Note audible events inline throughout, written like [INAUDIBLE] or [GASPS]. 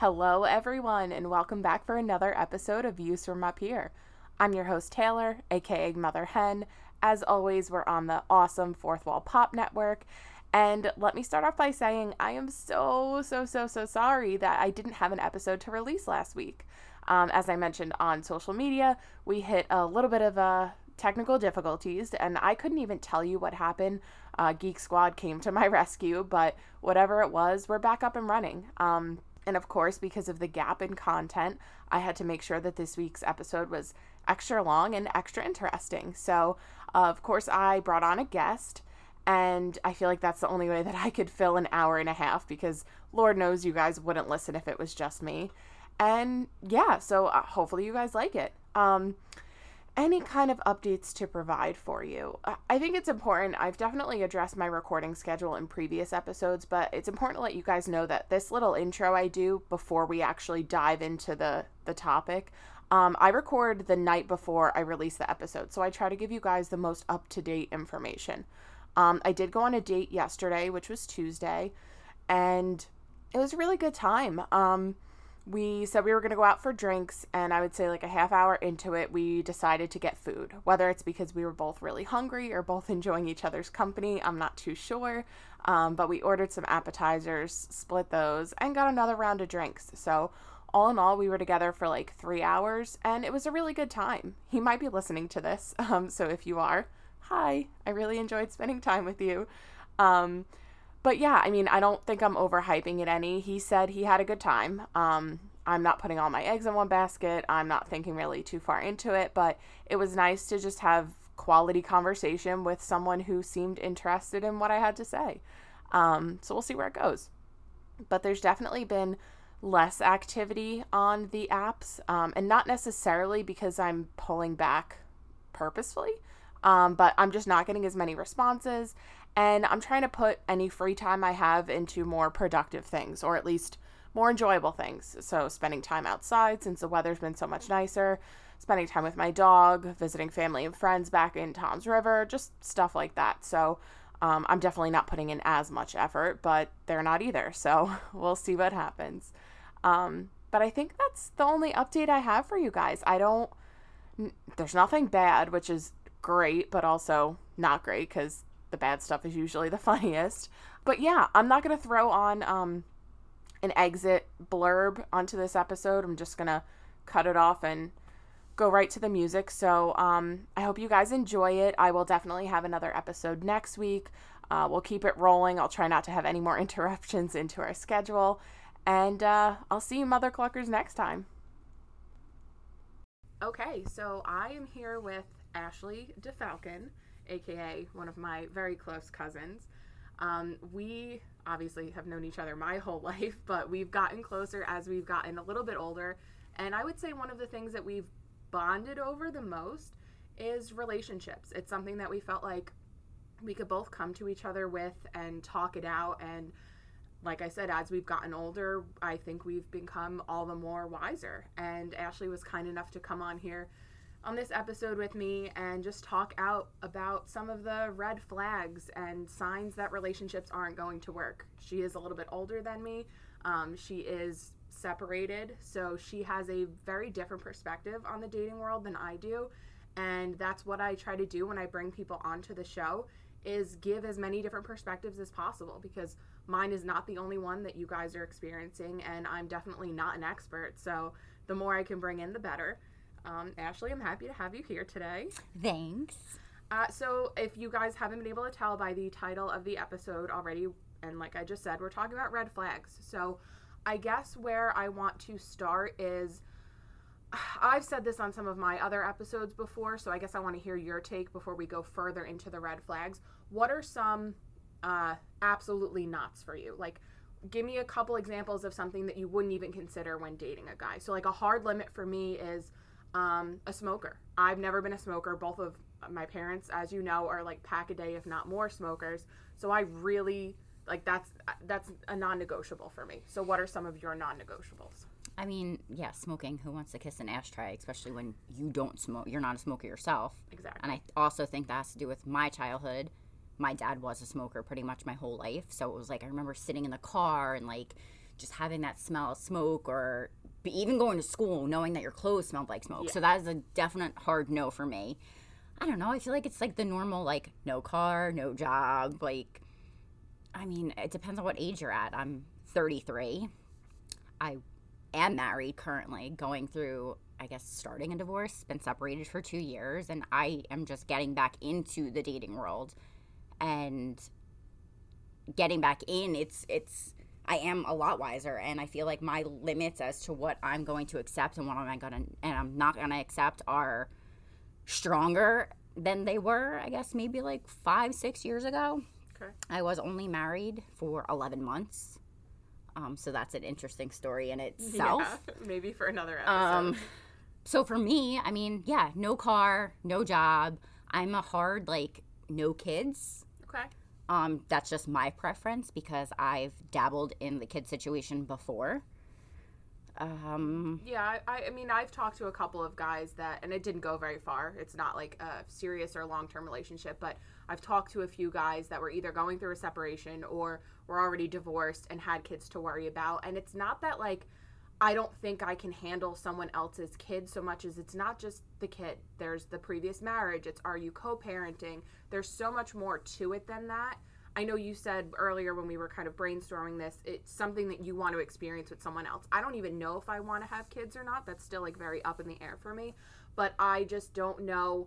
Hello, everyone, and welcome back for another episode of Views from Up Here. I'm your host, Taylor, aka Mother Hen. As always, we're on the awesome Fourth Wall Pop Network. And let me start off by saying I am so, so, so, so sorry that I didn't have an episode to release last week. Um, as I mentioned on social media, we hit a little bit of uh, technical difficulties, and I couldn't even tell you what happened. Uh, Geek Squad came to my [LAUGHS] rescue, but whatever it was, we're back up and running. Um, and of course, because of the gap in content, I had to make sure that this week's episode was extra long and extra interesting. So, uh, of course, I brought on a guest, and I feel like that's the only way that I could fill an hour and a half because Lord knows you guys wouldn't listen if it was just me. And yeah, so uh, hopefully you guys like it. Um, any kind of updates to provide for you. I think it's important. I've definitely addressed my recording schedule in previous episodes, but it's important to let you guys know that this little intro I do before we actually dive into the the topic, um, I record the night before I release the episode, so I try to give you guys the most up to date information. Um, I did go on a date yesterday, which was Tuesday, and it was a really good time. Um, we said we were going to go out for drinks and i would say like a half hour into it we decided to get food. Whether it's because we were both really hungry or both [LAUGHS] enjoying each other's company i'm not too sure. Um, but we ordered some appetizers split those and got another round of drinks. So all in all we were together for like three hours and it was a really good time. He might be listening to this [LAUGHS] um, so if you are hi i really enjoyed spending time with you. Um, but yeah, I mean, I don't think I'm overhyping it any. He said he had a good time. Um, I'm not putting all my eggs in one basket. I'm not thinking really too far into it, but it was nice to just have quality conversation with someone who seemed interested in what I had to say. Um, so we'll see where it goes. But there's definitely been less activity on the apps, um, and not necessarily because I'm pulling back purposefully, um, but I'm just not getting as many responses. And I'm trying to put any free time I have into more productive things, or at least more enjoyable things. So, spending time outside since the weather's been so much nicer, spending time with my dog, visiting family and friends back in Toms River, just stuff like that. So, um, I'm definitely not putting in as much effort, but they're not either. So, [LAUGHS] we'll see what happens. Um, but I think that's the only update I have for you guys. I don't, there's nothing bad, which is great, but also not great because the bad stuff is usually the [LAUGHS] funniest. But yeah, I'm not going to throw on um, an exit blurb onto this episode. I'm just going to cut it off and go right to the music. So um, I hope you guys enjoy it. I will definitely have another episode next week. Uh, we'll keep it rolling. I'll try not to have any more [LAUGHS] interruptions into our schedule. And uh, I'll see you, Mother Cluckers, next time. Okay, so I am here with Ashley DeFalcon aka one of my very close cousins. Um, we obviously have known each other my [LAUGHS] whole life, but we've gotten closer as we've gotten a little bit older. And I would say one of the things that we've bonded over the most is relationships. It's something that we felt like we could both come to each other with and talk it out. And like I said, as we've gotten older, I think we've become all the more wiser. And Ashley was kind enough to come on here on this episode with me and just talk out about some of the red flags and signs that relationships aren't going to work. She is a little bit older than me. Um, she is separated, so she has a very different perspective on the dating world than I do. And that's what I try to do when I bring people onto the show is give as many different perspectives as possible because mine is not the only one that you guys are experiencing and I'm definitely not an expert. So the more I can bring in the better. Um, Ashley, I'm happy to have you here today. Thanks. Uh, so, if you guys haven't been able to tell by the title of the episode already, and like I just said, we're talking about red flags. So, I guess where I want to start is [SIGHS] I've said this on some of my other episodes before, so I guess I want to hear your take before we go further into the red flags. What are some uh, absolutely nots for you? Like, give me a couple examples of something that you wouldn't even consider when dating a guy. So, like, a hard limit for me is um, a smoker. I've never been a smoker. Both of my parents, as you know, are like pack a day, if not more, smokers. So I really like that's that's a non-negotiable for me. So what are some of your non-negotiables? I mean, yeah, smoking. Who wants to kiss an ashtray, especially when you don't smoke? You're not a smoker yourself. Exactly. And I also think that has to do with my childhood. My dad was a smoker pretty much my whole life, so it was like I remember sitting in the car and like just having that smell of smoke or even going to school knowing that your clothes smelled like smoke. Yeah. So that is a definite hard no for me. I don't know. I feel like it's like the normal like no car, no job, like I mean, it depends on what age you're at. I'm 33. I am married currently, going through, I guess, starting a divorce, been separated for two years, and I am just getting back into the dating world. And getting back in, it's, it's, I am a lot wiser, and I feel like my limits as to what I'm going to accept and what I'm gonna and I'm not gonna accept are stronger than they were. I guess maybe like five, six years ago. Okay. I was only married for 11 months. Um, so that's an interesting story in itself. [LAUGHS] Yeah, maybe for another episode. Um, so for me, I mean, yeah, no car, no job. I'm a hard, like, no kids. okay. Um, that's just my preference because I've dabbled in the kid situation before. Um, Yeah, I, I mean, I've talked to a couple of guys that, and it didn't go very far. It's not like a serious or long term relationship, but I've talked to a few guys that were either going through a separation or were already divorced and had kids to worry about. And it's not that, like, I don't think I can handle someone else's kid so much as it's not just the kid. There's the previous marriage, it's are you co parenting? There's so much more to it than that. I know you said earlier when we were kind of brainstorming this, it's something that you want to experience with someone else. I don't even know if I want to have kids or not. That's still like very up in the air for me. But I just don't know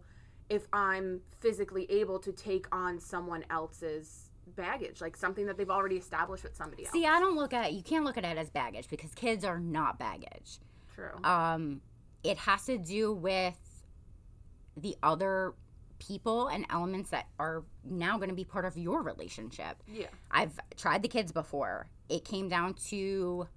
if I'm physically able to take on someone else's baggage, like something that they've already established with somebody else. see, I don't look at you can't look at it as baggage because kids are not baggage. True. um, it has to do with the other people and elements that are now going to be part of your relationship. yeah. I've tried the kids before. It came down to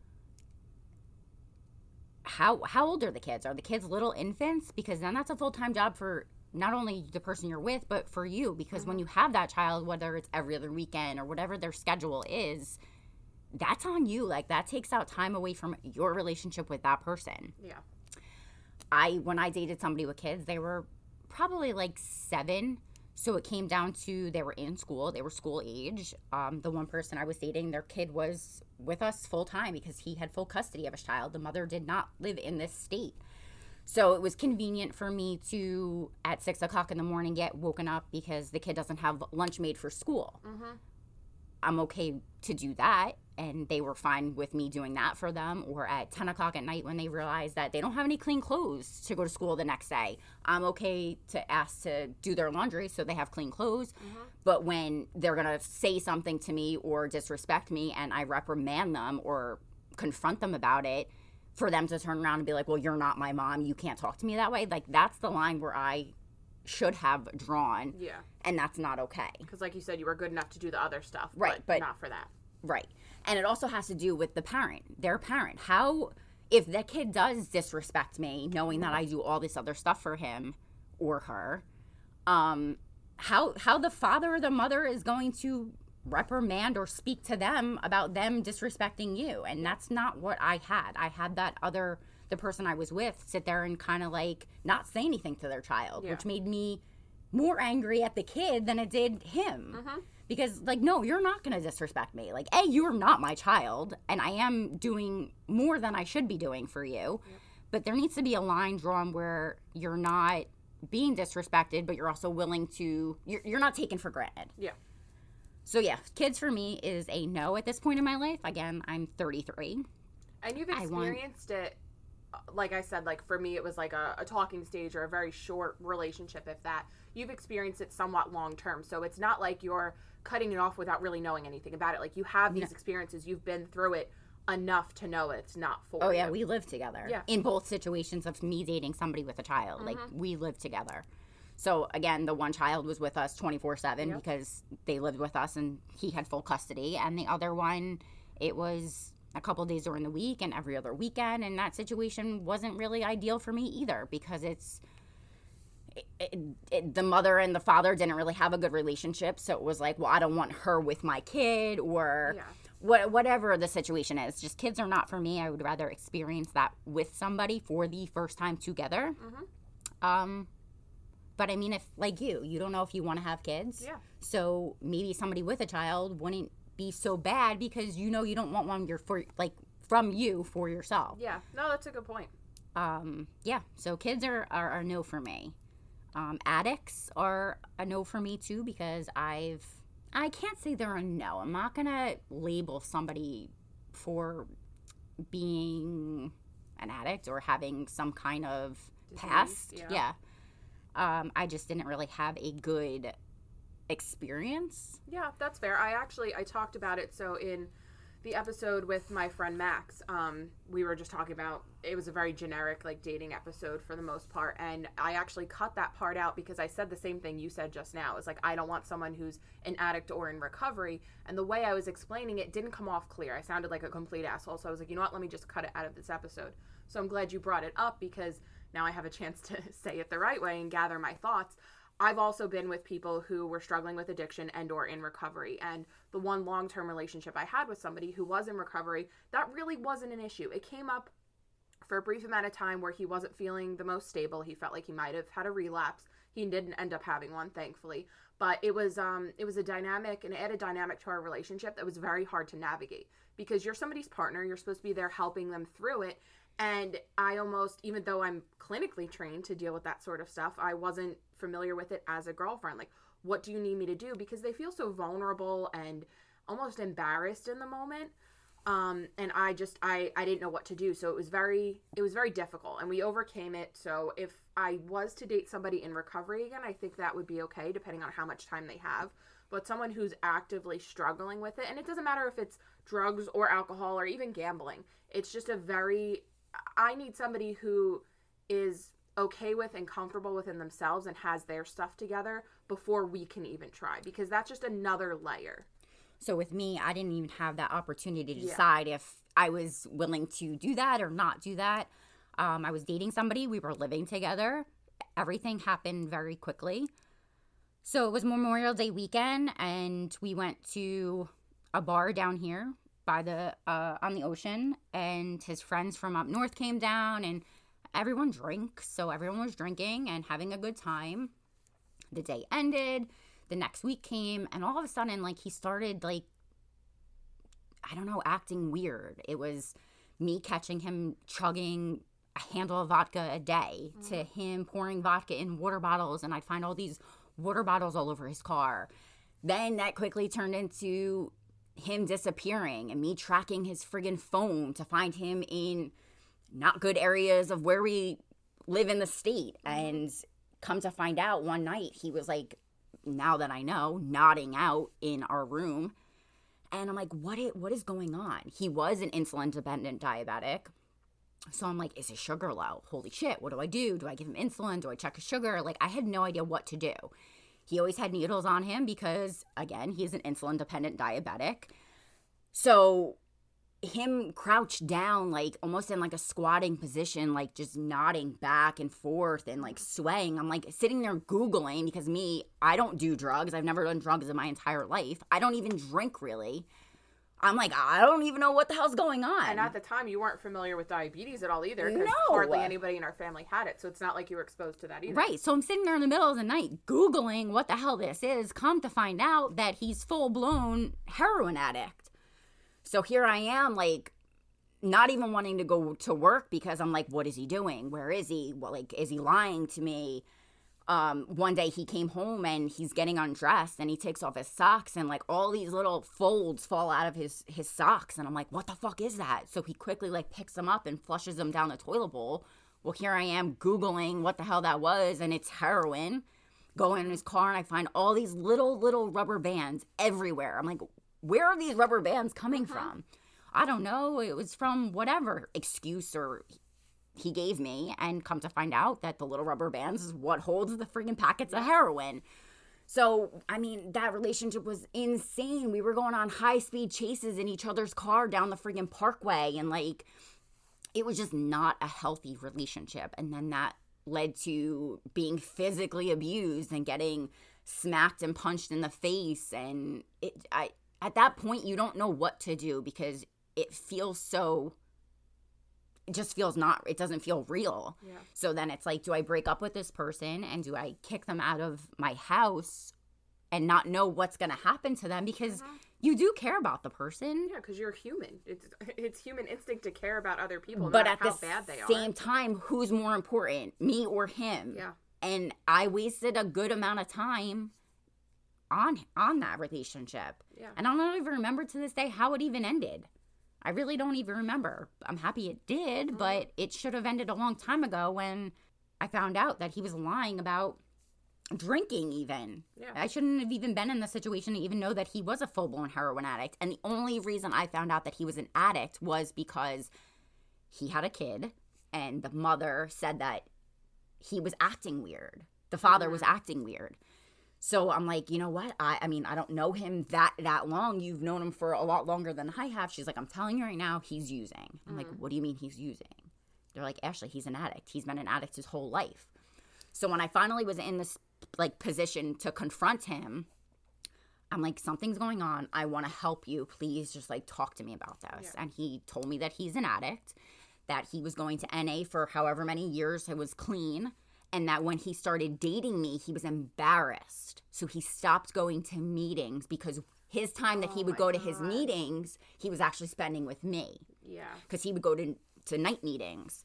how how old are the kids? Are the kids little infants? Because then that's a full time job for not only the person you're with, but for you. Because when you have that child, whether it's every other weekend or whatever their schedule is, that's on you. Like that takes out time away from your relationship with that person. Yeah. I when I dated somebody with kids, they were probably like seven. So it came down to they were in school, they were school age. Um, the one person I was dating, their kid was with us full time because he had full custody of his child. The mother did not live in this state. So it was convenient for me to, at six o'clock in the morning, get woken up because the kid doesn't have lunch made for school. Mm-hmm. I'm okay to do that. And they were fine with me doing that for them. Or at 10 o'clock at night when they realize that they don't have any clean clothes to go to school the next day, I'm okay to ask to do their laundry so they have clean clothes. But when they're going to say something to me or disrespect me and I reprimand them or confront them about it, for them to turn around and be like, well, you're not my mom. You can't talk to me that way. Like, that's the line where I should have drawn. Yeah. And that's not okay. Because, like you said, you were good enough to do the other stuff, Right, but, but- not for that. Right. And it also has to do with the parent, their parent. How, if the kid does disrespect me, knowing that I do all this other stuff for him or her, um, how how the father or the mother is going to reprimand or speak to them about them disrespecting you, and that's not what I had. I had that other the person I was with sit there and kind of like not say anything to their child, Yeah. which made me more angry at the kid than it did him. Mm-hmm. Because like no you're not going to disrespect me. Like a you're not my child and i am doing more than i should be doing for you. But there needs to be a line drawn where you're not being disrespected but you're also willing to you're, you're not taken for granted. Yeah. So yeah kids for me is a no at this point in my life again i'm 33 And you've I want- experienced it, uh, like I said, like for me, it was like a, a talking stage or a very short relationship, if that. You've experienced it somewhat long term. So it's not like you're cutting it off without really knowing anything about it. Like you have these experiences, you've been through it enough to know it's not for oh yeah you. we live together Yeah. in both situations of me dating somebody with a child like we live together so again the one child was with us 24 7 because they lived with us and he had full custody. And the other one it was a couple days during the week and every other weekend. And that situation wasn't really ideal for me either because it's it, it, it, the mother and the father didn't really have a good relationship. So it was like well i don't want her with my kid or Yeah. what, whatever the situation is. Just kids are not for me. I would rather experience that with somebody for the first time together. Mm-hmm. um but i mean if like you you don't know if you want to have kids Yeah. so maybe somebody with a child wouldn't be so bad because you know you don't want one your for like from you for yourself. Yeah. No, that's a good point. Um, yeah, so kids are, are, are no for me. Um, addicts are a no for me too because I've I can't say they're a no. I'm not gonna label somebody for being an addict or having some kind of Disease, past. yeah. Yeah. Um, I just didn't really have a good experience. Yeah, that's fair. I actually I talked about it so in the episode with my friend Max, um, we were just talking about it was a very generic like dating episode for the most part and I actually cut that part out because I said the same thing you said just now. It's like I don't want someone who's an addict or in recovery and the way I was explaining it didn't come off clear. I sounded like a complete asshole. So I was like, "You know what? Let me just cut it out of this episode." So I'm glad you brought it up because now I have a chance to [LAUGHS] say it the right way and gather my thoughts. I've also been with people who were struggling with addiction and or in recovery and the one long-term relationship I had with somebody who was in recovery that really wasn't an issue. It came up for a brief amount of time where he wasn't feeling the most stable. He felt like he might have had a relapse. He didn't end up having one, thankfully. But it was um it was a dynamic and it added dynamic to our relationship that was very hard to navigate because you're somebody's partner, you're supposed to be there helping them through it. And I almost, even though I'm clinically trained to deal with that sort of stuff, I wasn't familiar with it as a girlfriend. Like, what do you need me to do? Because they feel so vulnerable and almost embarrassed in the moment. Um, and I just, I, I didn't know what to do. So it was very, it was very difficult and we overcame it. So if I was to date somebody in recovery again, I think that would be okay, depending on how much time they have. But someone who's actively struggling with it, and it doesn't matter if it's drugs or alcohol or even gambling, it's just a very, I need somebody who is okay with and comfortable within themselves and has their stuff together before we can even try because that's just another layer. So with me, I didn't even have that opportunity to Yeah. decide if I was willing to do that or not do that. Um, I was dating somebody, we were living together. Everything happened very quickly. So it was Memorial Day weekend, and we went to a bar down here by the uh, on the ocean, and his friends from up north came down, and everyone drank. So everyone was drinking and having a good time. The day ended. The next week came, and all of a sudden, like he started like I don't know, acting weird. It was me catching him chugging a handle of vodka a day to him pouring vodka in water bottles, and I'd find all these water bottles all over his car. Then that quickly turned into him disappearing and me tracking his friggin' phone to find him in not good areas of where we live in the state. Mm-hmm. And come to find out one night, he was like, now that I know, nodding out in our room. And I'm like, what is, what is going on? He was an insulin dependent diabetic. So I'm like, is his sugar low? Holy shit, what do I do? Do I give him insulin? Do I check his sugar? Like, I had no idea what to do. He always had needles on him because, again, he's an insulin dependent diabetic. So him crouched down like almost in like a squatting position like just nodding back and forth and like swaying. I'm like sitting there googling because me i don't do drugs. I've never done drugs in my entire life. I don't even drink really i'm like i don't even know what the hell's going on And at the time, you weren't familiar with diabetes at all either because No. hardly anybody in our family had it. So it's not like you were exposed to that either. Right. So I'm sitting there in the middle of the night Googling what the hell this is. Come to find out that he's full blown heroin addict. So here I am, like, not even wanting to go to work because I'm like, what is he doing? Where is he? Well, like, is he lying to me? Um, one day he came home and he's getting undressed and he takes off his socks and like all these little folds fall out of his his socks and I'm like, what the fuck is that? So he quickly like picks them up and flushes them down the toilet bowl. Well, here I am googling what the hell that was and it's heroin. Go in his car and I find all these little little rubber bands everywhere. I'm like, where are these rubber bands coming from? I don't know. It was from whatever excuse or he gave me, and come to find out that the little rubber bands is what holds the freaking packets of heroin. So, I mean, that relationship was insane. We were going on high speed chases in each other's car down the freaking parkway, and like, it was just not a healthy relationship. And then that led to being physically abused and getting smacked and punched in the face. And it, I, at that point, you don't know what to do because it feels so it just feels not it doesn't feel real Yeah. so then it's like do i break up with this person and do i kick them out of my house and not know what's going to happen to them because uh-huh. you do care about the person. Yeah, because you're human. It's it's human instinct to care about other people, but at how the bad they same are. time, who's more important, me or him? Yeah. And I wasted a good amount of time on on that relationship. Yeah. And I don't even remember to this day how it even ended. I really don't even remember. I'm happy it did, Mm-hmm. but it should have ended a long time ago when I found out that he was lying about drinking even. Yeah. I shouldn't have even been in the situation to even know that he was a full-blown heroin addict. And the only reason I found out that he was an addict was because he had a kid and the mother said that he was acting weird. The father was acting weird. So I'm like, you know what? I I mean, I don't know him that that long. You've known him for a lot longer than I have. She's like, I'm telling you right now, he's using. I'm like, mm. what do you mean he's using? They're like, Ashley, he's an addict. He's been an addict his whole life. So when I finally was in this like position to confront him, I'm like, something's going on. I want to help you. Please just like talk to me about this. And he told me that he's an addict, that he was going to NA for however many years it was clean, and that when he started dating me, he was embarrassed. So he stopped going to meetings because his time that he oh would go to his meetings, he was actually spending with me Yeah. because he would go to to night meetings.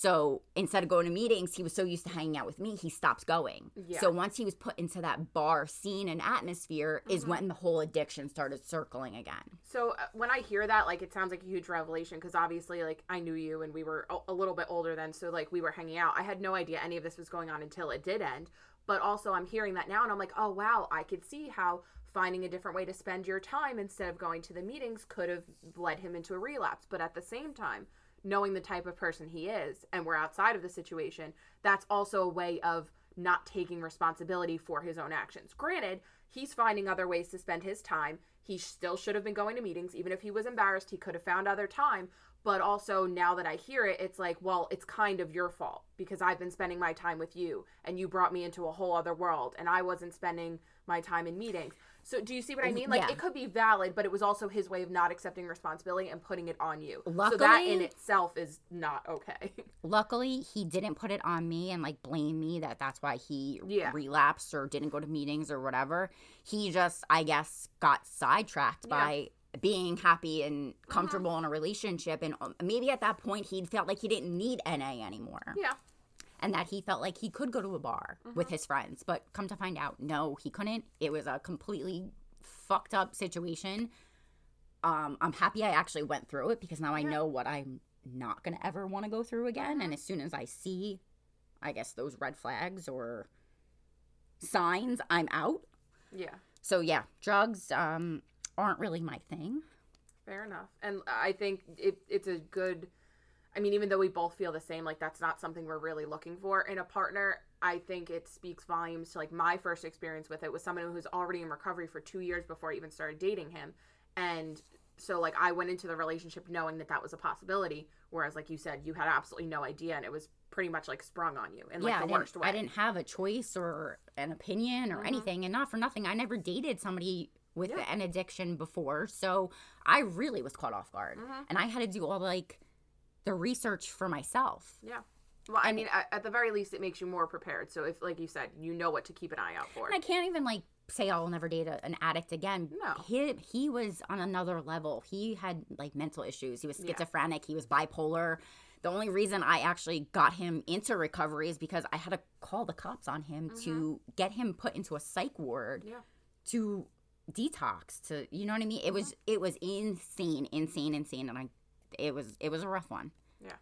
So instead of going to meetings, he was so used to hanging out with me, he stopped going. Yeah. So once he was put into that bar scene and atmosphere, is Mm-hmm. when the whole addiction started circling again. So uh, when I hear that, like, it sounds like a huge revelation because obviously, like, I knew you and we were a little bit older then, so like we were hanging out. I had no idea any of this was going on until it did end. But also, I'm hearing that now, and I'm like, oh wow, I could see how finding a different way to spend your time instead of going to the meetings could have led him into a relapse. But at the same time, knowing the type of person he is, and we're outside of the situation, that's also a way of not taking responsibility for his own actions. Granted, he's finding other ways to spend his time. He still should have been going to meetings. Even if he was embarrassed, he could have found other time. But also, now that I hear it, it's like, well, it's kind of your fault because I've been spending my time with you and you brought me into a whole other world and I wasn't spending my time in meetings. So, do you see what I mean? Like, Yeah. it could be valid, but it was also his way of not accepting responsibility and putting it on you. so, that in itself is not okay. [LAUGHS] Luckily, he didn't put it on me and like blame me that that's why he Yeah. relapsed or didn't go to meetings or whatever. He just, I guess, got sidetracked Yeah. By being happy and comfortable in a relationship. And um, maybe at that point, he felt like he didn't need NA anymore. yeah. And that he felt like he could go to a bar with his friends. But come to find out, no, he couldn't. It was a completely fucked up situation. Um, I'm happy I actually went through it because now I know what I'm not gonna ever want to go through again. And as soon as I see, I guess those red flags or signs, I'm out. Yeah. So yeah, drugs um aren't really my thing. Fair enough. And I think it, it's a good. I mean, even though we both feel the same, like that's not something we're really looking for in a partner. I think it speaks volumes to like my first experience with it was someone who's already in recovery for two years before I even started dating him, and so like I went into the relationship knowing that that was a possibility, whereas like you said, you had absolutely no idea, and it was pretty much like sprung on you in like yeah, the worst way. I didn't have a choice or an opinion or mm-hmm. anything, and not for nothing. I never dated somebody with Yeah. an addiction before, so I really was caught off guard, mm-hmm. and I had to do all like the research for myself. Yeah. Well, I mean, at, at the very least, it makes you more prepared. So if, like you said, you know what to keep an eye out for. And I can't even like say I'll never date a, an addict again. No. he he was on another level. He had like mental issues. He was Yeah. schizophrenic. He was bipolar. The only reason I actually got him into recovery is because I had to call the cops on him mm-hmm. to get him put into a psych ward Yeah. to detox. To you know what I mean? It was it was insane, insane, insane, and I it was it was a rough one. Yeah.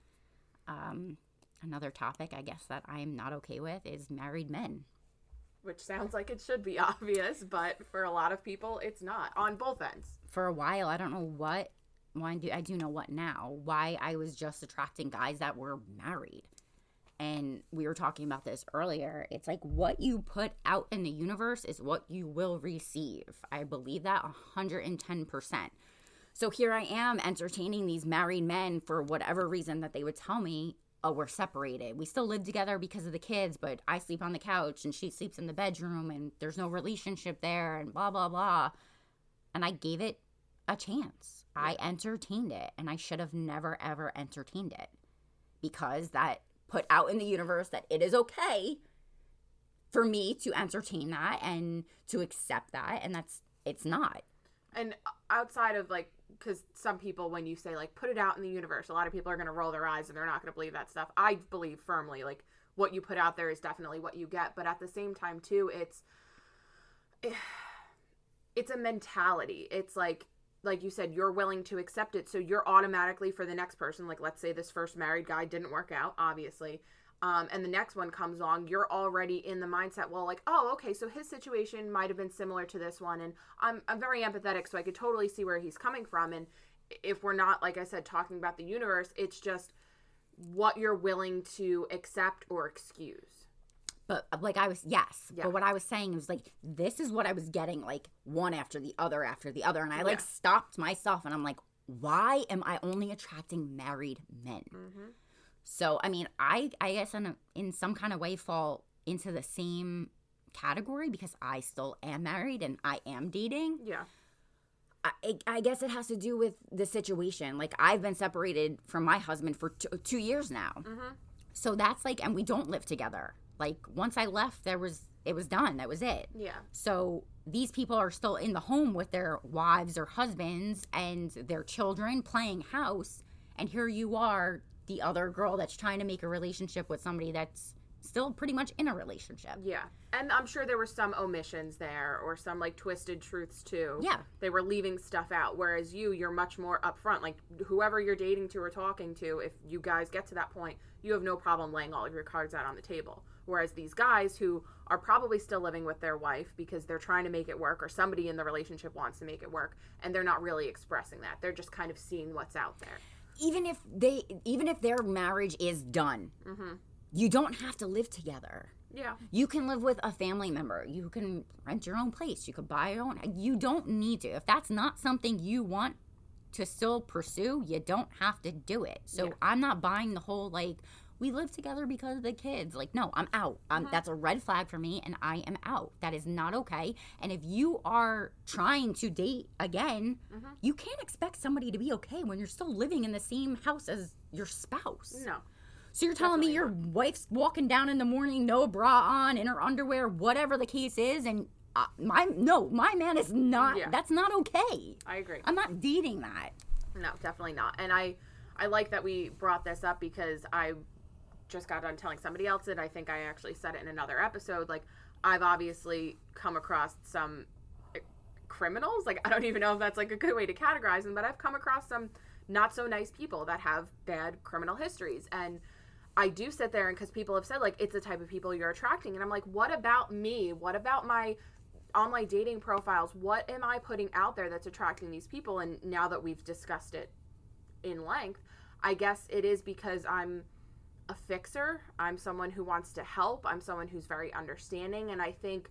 Um, another topic I guess that I'm not okay with is married men. Which sounds like it should be [LAUGHS] obvious, but for a lot of people, it's not on both ends. for a while. I don't know what. Why do. I do know what now. Why I was just attracting guys that were married, and we were talking about this earlier. It's like what you put out in the universe is what you will receive. I believe that hundred and ten percent. So here I am entertaining these married men for whatever reason that they would tell me, oh, we're separated. We still live together because of the kids, but I sleep on the couch and she sleeps in the bedroom and there's no relationship there and blah, blah, blah. And I gave it a chance. I entertained it and I should have never, ever entertained it because that put out in the universe that it is okay for me to entertain that and to accept that. And that's, it's not. And outside of like, because some people, when you say like put it out in the universe, a lot of people are going to roll their eyes and they're not going to believe that stuff. I believe firmly like what you put out there is definitely what you get. But at the same time, too, it's [SIGHS] it's a mentality. It's like like you said, you're willing to accept it, so you're automatically for the next person. Like let's say this first married guy didn't work out, obviously. Um, and the next one comes along, you're already in the mindset, well, like, oh, okay, so his situation might have been similar to this one. And I'm, I'm very empathetic, so I could totally see where he's coming from. And if we're not, like I said, talking about the universe, it's just what you're willing to accept or excuse. But uh, like I was, yes. Yeah. But what I was saying was like, this is what I was getting, like one after the other after the other, and I like Yeah. stopped myself, and I'm like, why am I only attracting married men? Mm-hmm. So I mean, I I guess in a, in some kind of way fall into the same category because I still am married and I am dating. Yeah. I, I guess it has to do with the situation. Like I've been separated from my husband for two, two years now, Mm-hmm. so that's like, and we don't live together. Like once I left, there was it was done. That was it. Yeah. So these people are still in the home with their wives or husbands and their children playing house, and here you are, the other girl that's trying to make a relationship with somebody that's still pretty much in a relationship. Yeah. And I'm sure there were some omissions there or some like twisted truths too. Yeah. They were leaving stuff out. Whereas you, you're much more upfront. Like whoever you're dating to or talking to, if you guys get to that point, you have no problem laying all of your cards out on the table. Whereas these guys who are probably still living with their wife because they're trying to make it work or somebody in the relationship wants to make it work and they're not really expressing that. They're just kind of seeing what's out there. Even if they, even if their marriage is done, Mm-hmm. you don't have to live together. Yeah. You can live with a family member. You can rent your own place. You could buy your own. You don't need to. If that's not something you want to still pursue, you don't have to do it. So Yeah. I'm not buying the whole like we live together because of the kids. Like no, I'm out. Um, That's a red flag for me, and I am out. That is not okay. And if you are trying to date again, Mhm. you can't expect somebody to be okay when you're still living in the same house as your spouse. No. So you're telling me Definitely your wife's walking down in the morning, no bra on, in her underwear, whatever the case is, and uh, my no, my man is not. Yeah. That's not okay. I agree. I'm not dating that. No, definitely not. And I I like that we brought this up because I just got done telling somebody else it. I think I actually said it in another episode. Like I've obviously come across some eh, criminals. Like I don't even know if that's like a good way to categorize them, but I've come across some not so nice people that have bad criminal histories and I do sit there and because people have said like it's the type of people you're attracting and I'm like what about me? What about my on my dating profiles, what am I putting out there that's attracting these people? And now that we've discussed it in length, I guess it is because I'm a fixer. I'm someone who wants to help. I'm someone who's very understanding. And I think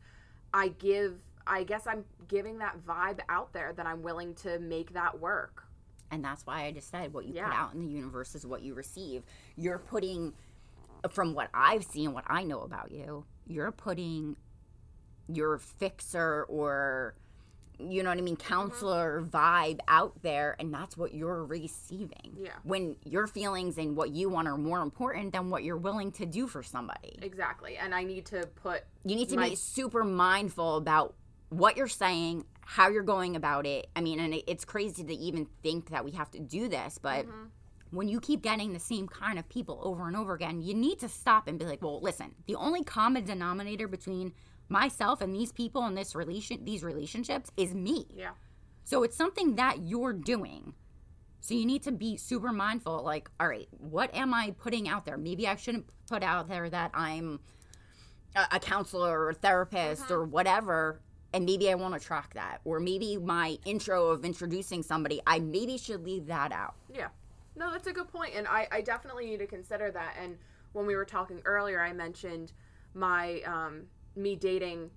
I give, I guess I'm giving that vibe out there that I'm willing to make that work. And that's why I just said what you put out in the universe is what you receive. You're putting, from what I've seen, what I know about you, you're putting your fixer or, you know what I mean, mm-hmm. counselor vibe out there, and that's what you're receiving. Yeah. When your feelings and what you want are more important than what you're willing to do for somebody. Exactly. And I need to put, You need to My- be super mindful about what you're saying, how you're going about it. I mean, and it's crazy to even think that we have to do this, but mm-hmm. when you keep getting the same kind of people over and over again, you need to stop and be like, well, listen, the only common denominator between myself and these people in this relation these relationships is me. yeah. So it's something that you're doing. So you need to be super mindful like, all right, what am I putting out there? Maybe I shouldn't put out there that I'm a, a counselor or a therapist or whatever. And maybe I want to track that. Or maybe my intro of introducing somebody, I maybe should leave that out. Yeah. No, that's a good point, and I, I definitely need to consider that. And when we were talking earlier, I mentioned my um, me dating.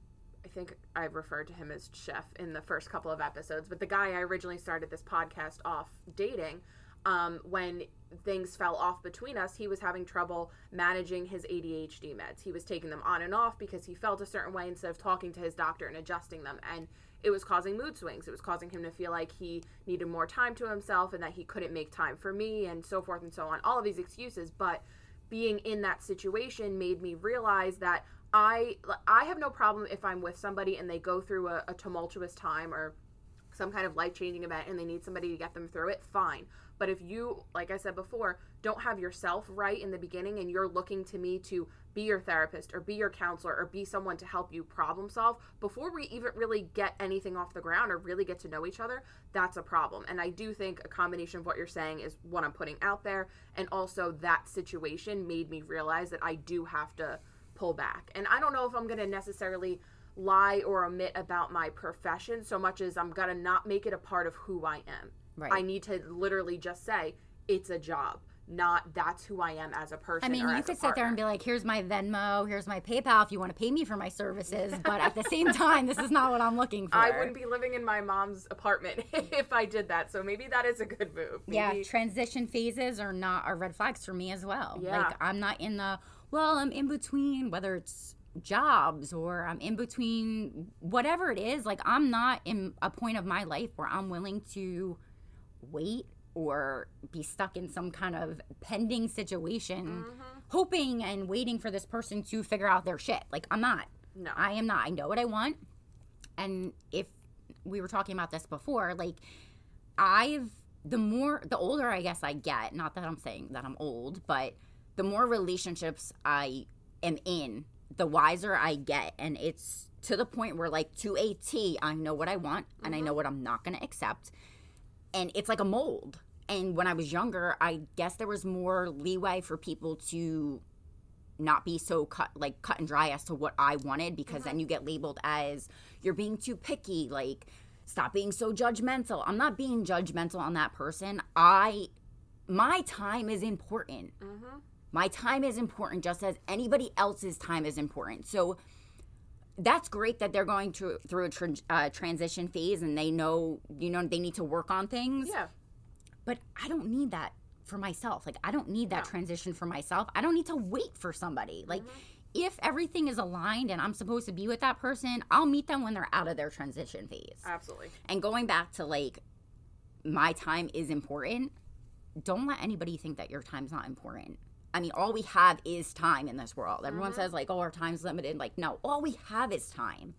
I think I referred to him as Chef in the first couple of episodes, but the guy I originally started this podcast off dating, um, when things fell off between us, he was having trouble managing his ADHD meds. He was taking them on and off because he felt a certain way instead of talking to his doctor and adjusting them. And it was causing mood swings. It was causing him to feel like he needed more time to himself and that he couldn't make time for me and so forth and so on. All of these excuses, but being in that situation made me realize that I I have no problem if I'm with somebody and they go through a, a tumultuous time or some kind of life changing event and they need somebody to get them through it, fine. But if you, like I said before, don't have yourself right in the beginning and you're looking to me to be your therapist or be your counselor or be someone to help you problem solve before we even really get anything off the ground or really get to know each other, that's a problem. And I do think a combination of what you're saying is what I'm putting out there. And also that situation made me realize that I do have to pull back. And I don't know if I'm going to necessarily lie or omit about my profession so much as I'm going to not make it a part of who I am. Right. I need to literally just say it's a job, not that's who I am as a person. I mean, you could sit there and be like, here's my Venmo, here's my PayPal if you want to pay me for my services. But at the same time, this is not what I'm looking [LAUGHS] for. I wouldn't be living in my mom's apartment [LAUGHS] if I did that. So maybe that is a good move. yeah, transition phases are not are red flags for me as well. Yeah. Like I'm not in the well, I'm in between whether it's jobs or I'm in between whatever it is. Like I'm not in a point of my life where I'm willing to wait or be stuck in some kind of pending situation mm-hmm. hoping and waiting for this person to figure out their shit. Like I'm not. No. I am not. I know what I want. And if we were talking about this before, like I've the more the older I guess I get, not that I'm saying that I'm old, but the more relationships I am in, the wiser I get and it's to the point where like to a T, I know what I want and I mm-hmm. know what I'm not going to accept. And it's like a mold. And when I was younger, I guess there was more leeway for people to not be so cut like cut and dry as to what I wanted because then mm-hmm. you get labeled as you're being too picky like stop being so judgmental. I'm not being judgmental on that person. I my time is important. Mm-hmm. My time is important just as anybody else's time is important. So that's great that they're going through through a tran uh, transition phase and they know you know they need to work on things yeah. but I don't need that for myself. Like I don't need that No. transition for myself. I don't need to wait for somebody. Like if everything is aligned and I'm supposed to be with that person, I'll meet them when they're out of their transition phase. Absolutely. And going back to like my time is important, don't let anybody think that your time's not important. I mean, all we have is time in this world. Everyone says like, "Oh, our time's limited." Like, no, all we have is time.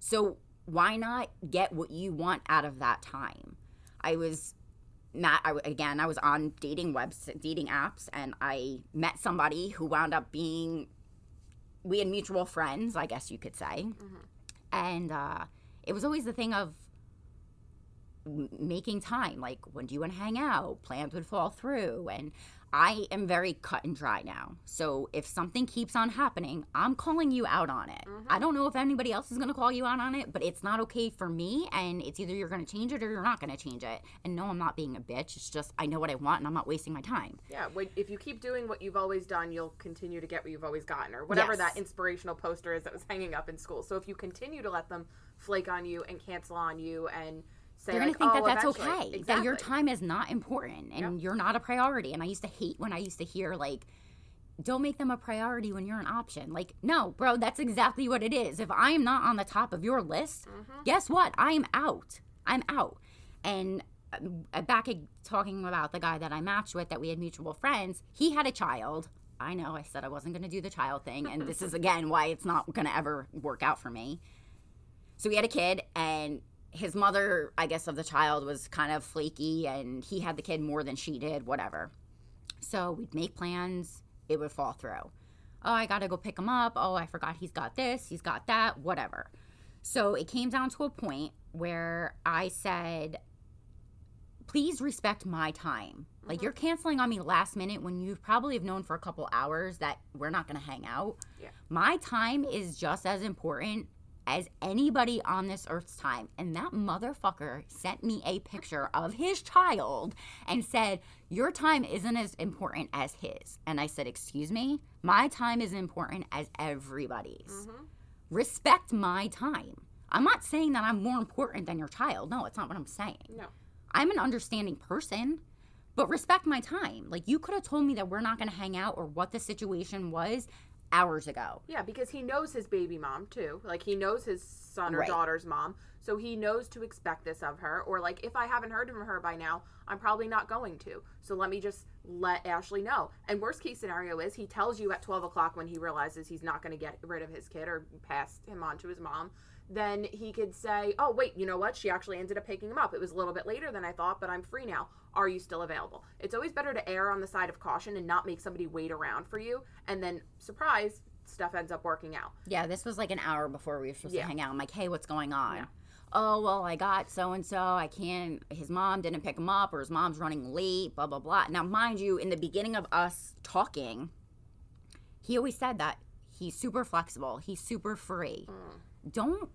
So why not get what you want out of that time? I was Matt. I, again, I was on dating webs, dating apps, and I met somebody who wound up being. We had mutual friends, I guess you could say, and uh, it was always the thing of m- making time. Like, when do you want to hang out? Plans would fall through, and I am very cut and dry now. So if something keeps on happening, I'm calling you out on it. Mm-hmm. I don't know if anybody else is going to call you out on it, but it's not okay for me. And it's either you're going to change it or you're not going to change it. And no, I'm not being a bitch. It's just I know what I want and I'm not wasting my time. Yeah, when, if you keep doing what you've always done, you'll continue to get what you've always gotten, or whatever Yes. that inspirational poster is that was hanging up in school. So if you continue to let them flake on you and cancel on you and They're like, going to think oh, that that's eventually- okay. That your time is not important and you're not a priority. And I used to hate when I used to hear like don't make them a priority when you're an option. Like, no, bro, that's exactly what it is. If I am not on the top of your list, guess what? I am out. I'm out. And uh, back talking about the guy that I matched with, that we had mutual friends, he had a child. I know I said I wasn't going to do the child thing. And this is, [LAUGHS] again, why it's not going to ever work out for me. So we had a kid, and his mother, I guess, of the child was kind of flaky, and he had the kid more than she did, whatever. So we'd make plans, it would fall through. Oh, I gotta go pick him up. Oh, I forgot he's got this, he's got that, whatever. So it came down to a point where I said, please respect my time. Like mm-hmm. you're canceling on me last minute when you probably have known for a couple hours that we're not gonna hang out. Yeah. My time is just as important as anybody on this earth's time. And that motherfucker sent me a picture of his child and said, Your time isn't as important as his. And I said, Excuse me? My time is important as everybody's. Mm-hmm. Respect my time. I'm not saying that I'm more important than your child. No, it's not what I'm saying. No. I'm an understanding person, but respect my time. Like, you could have told me that we're not going to hang out or what the situation was hours ago. Yeah, because he knows his baby mom too. Like he knows his son or Right. daughter's mom, so he knows to expect this of her. Or like if I haven't heard from her by now, I'm probably not going to. So let me just let Ashley know. And worst case scenario is he tells you at 12 o'clock when he realizes he's not going to get rid of his kid or pass him on to his mom. Then he could say, Oh, wait, you know what? She actually ended up picking him up. It was a little bit later than I thought, but I'm free now. Are you still available? It's always better to err on the side of caution and not make somebody wait around for you. And then, surprise, stuff ends up working out. Yeah, this was like an hour before we were supposed Yeah. to hang out. I'm like, hey, what's going on? Yeah. Oh, well, I got so and so. I can't, his mom didn't pick him up or his mom's running late, blah, blah, blah. Now, mind you, in the beginning of us talking, he always said that he's super flexible, he's super free. Hmm. Don't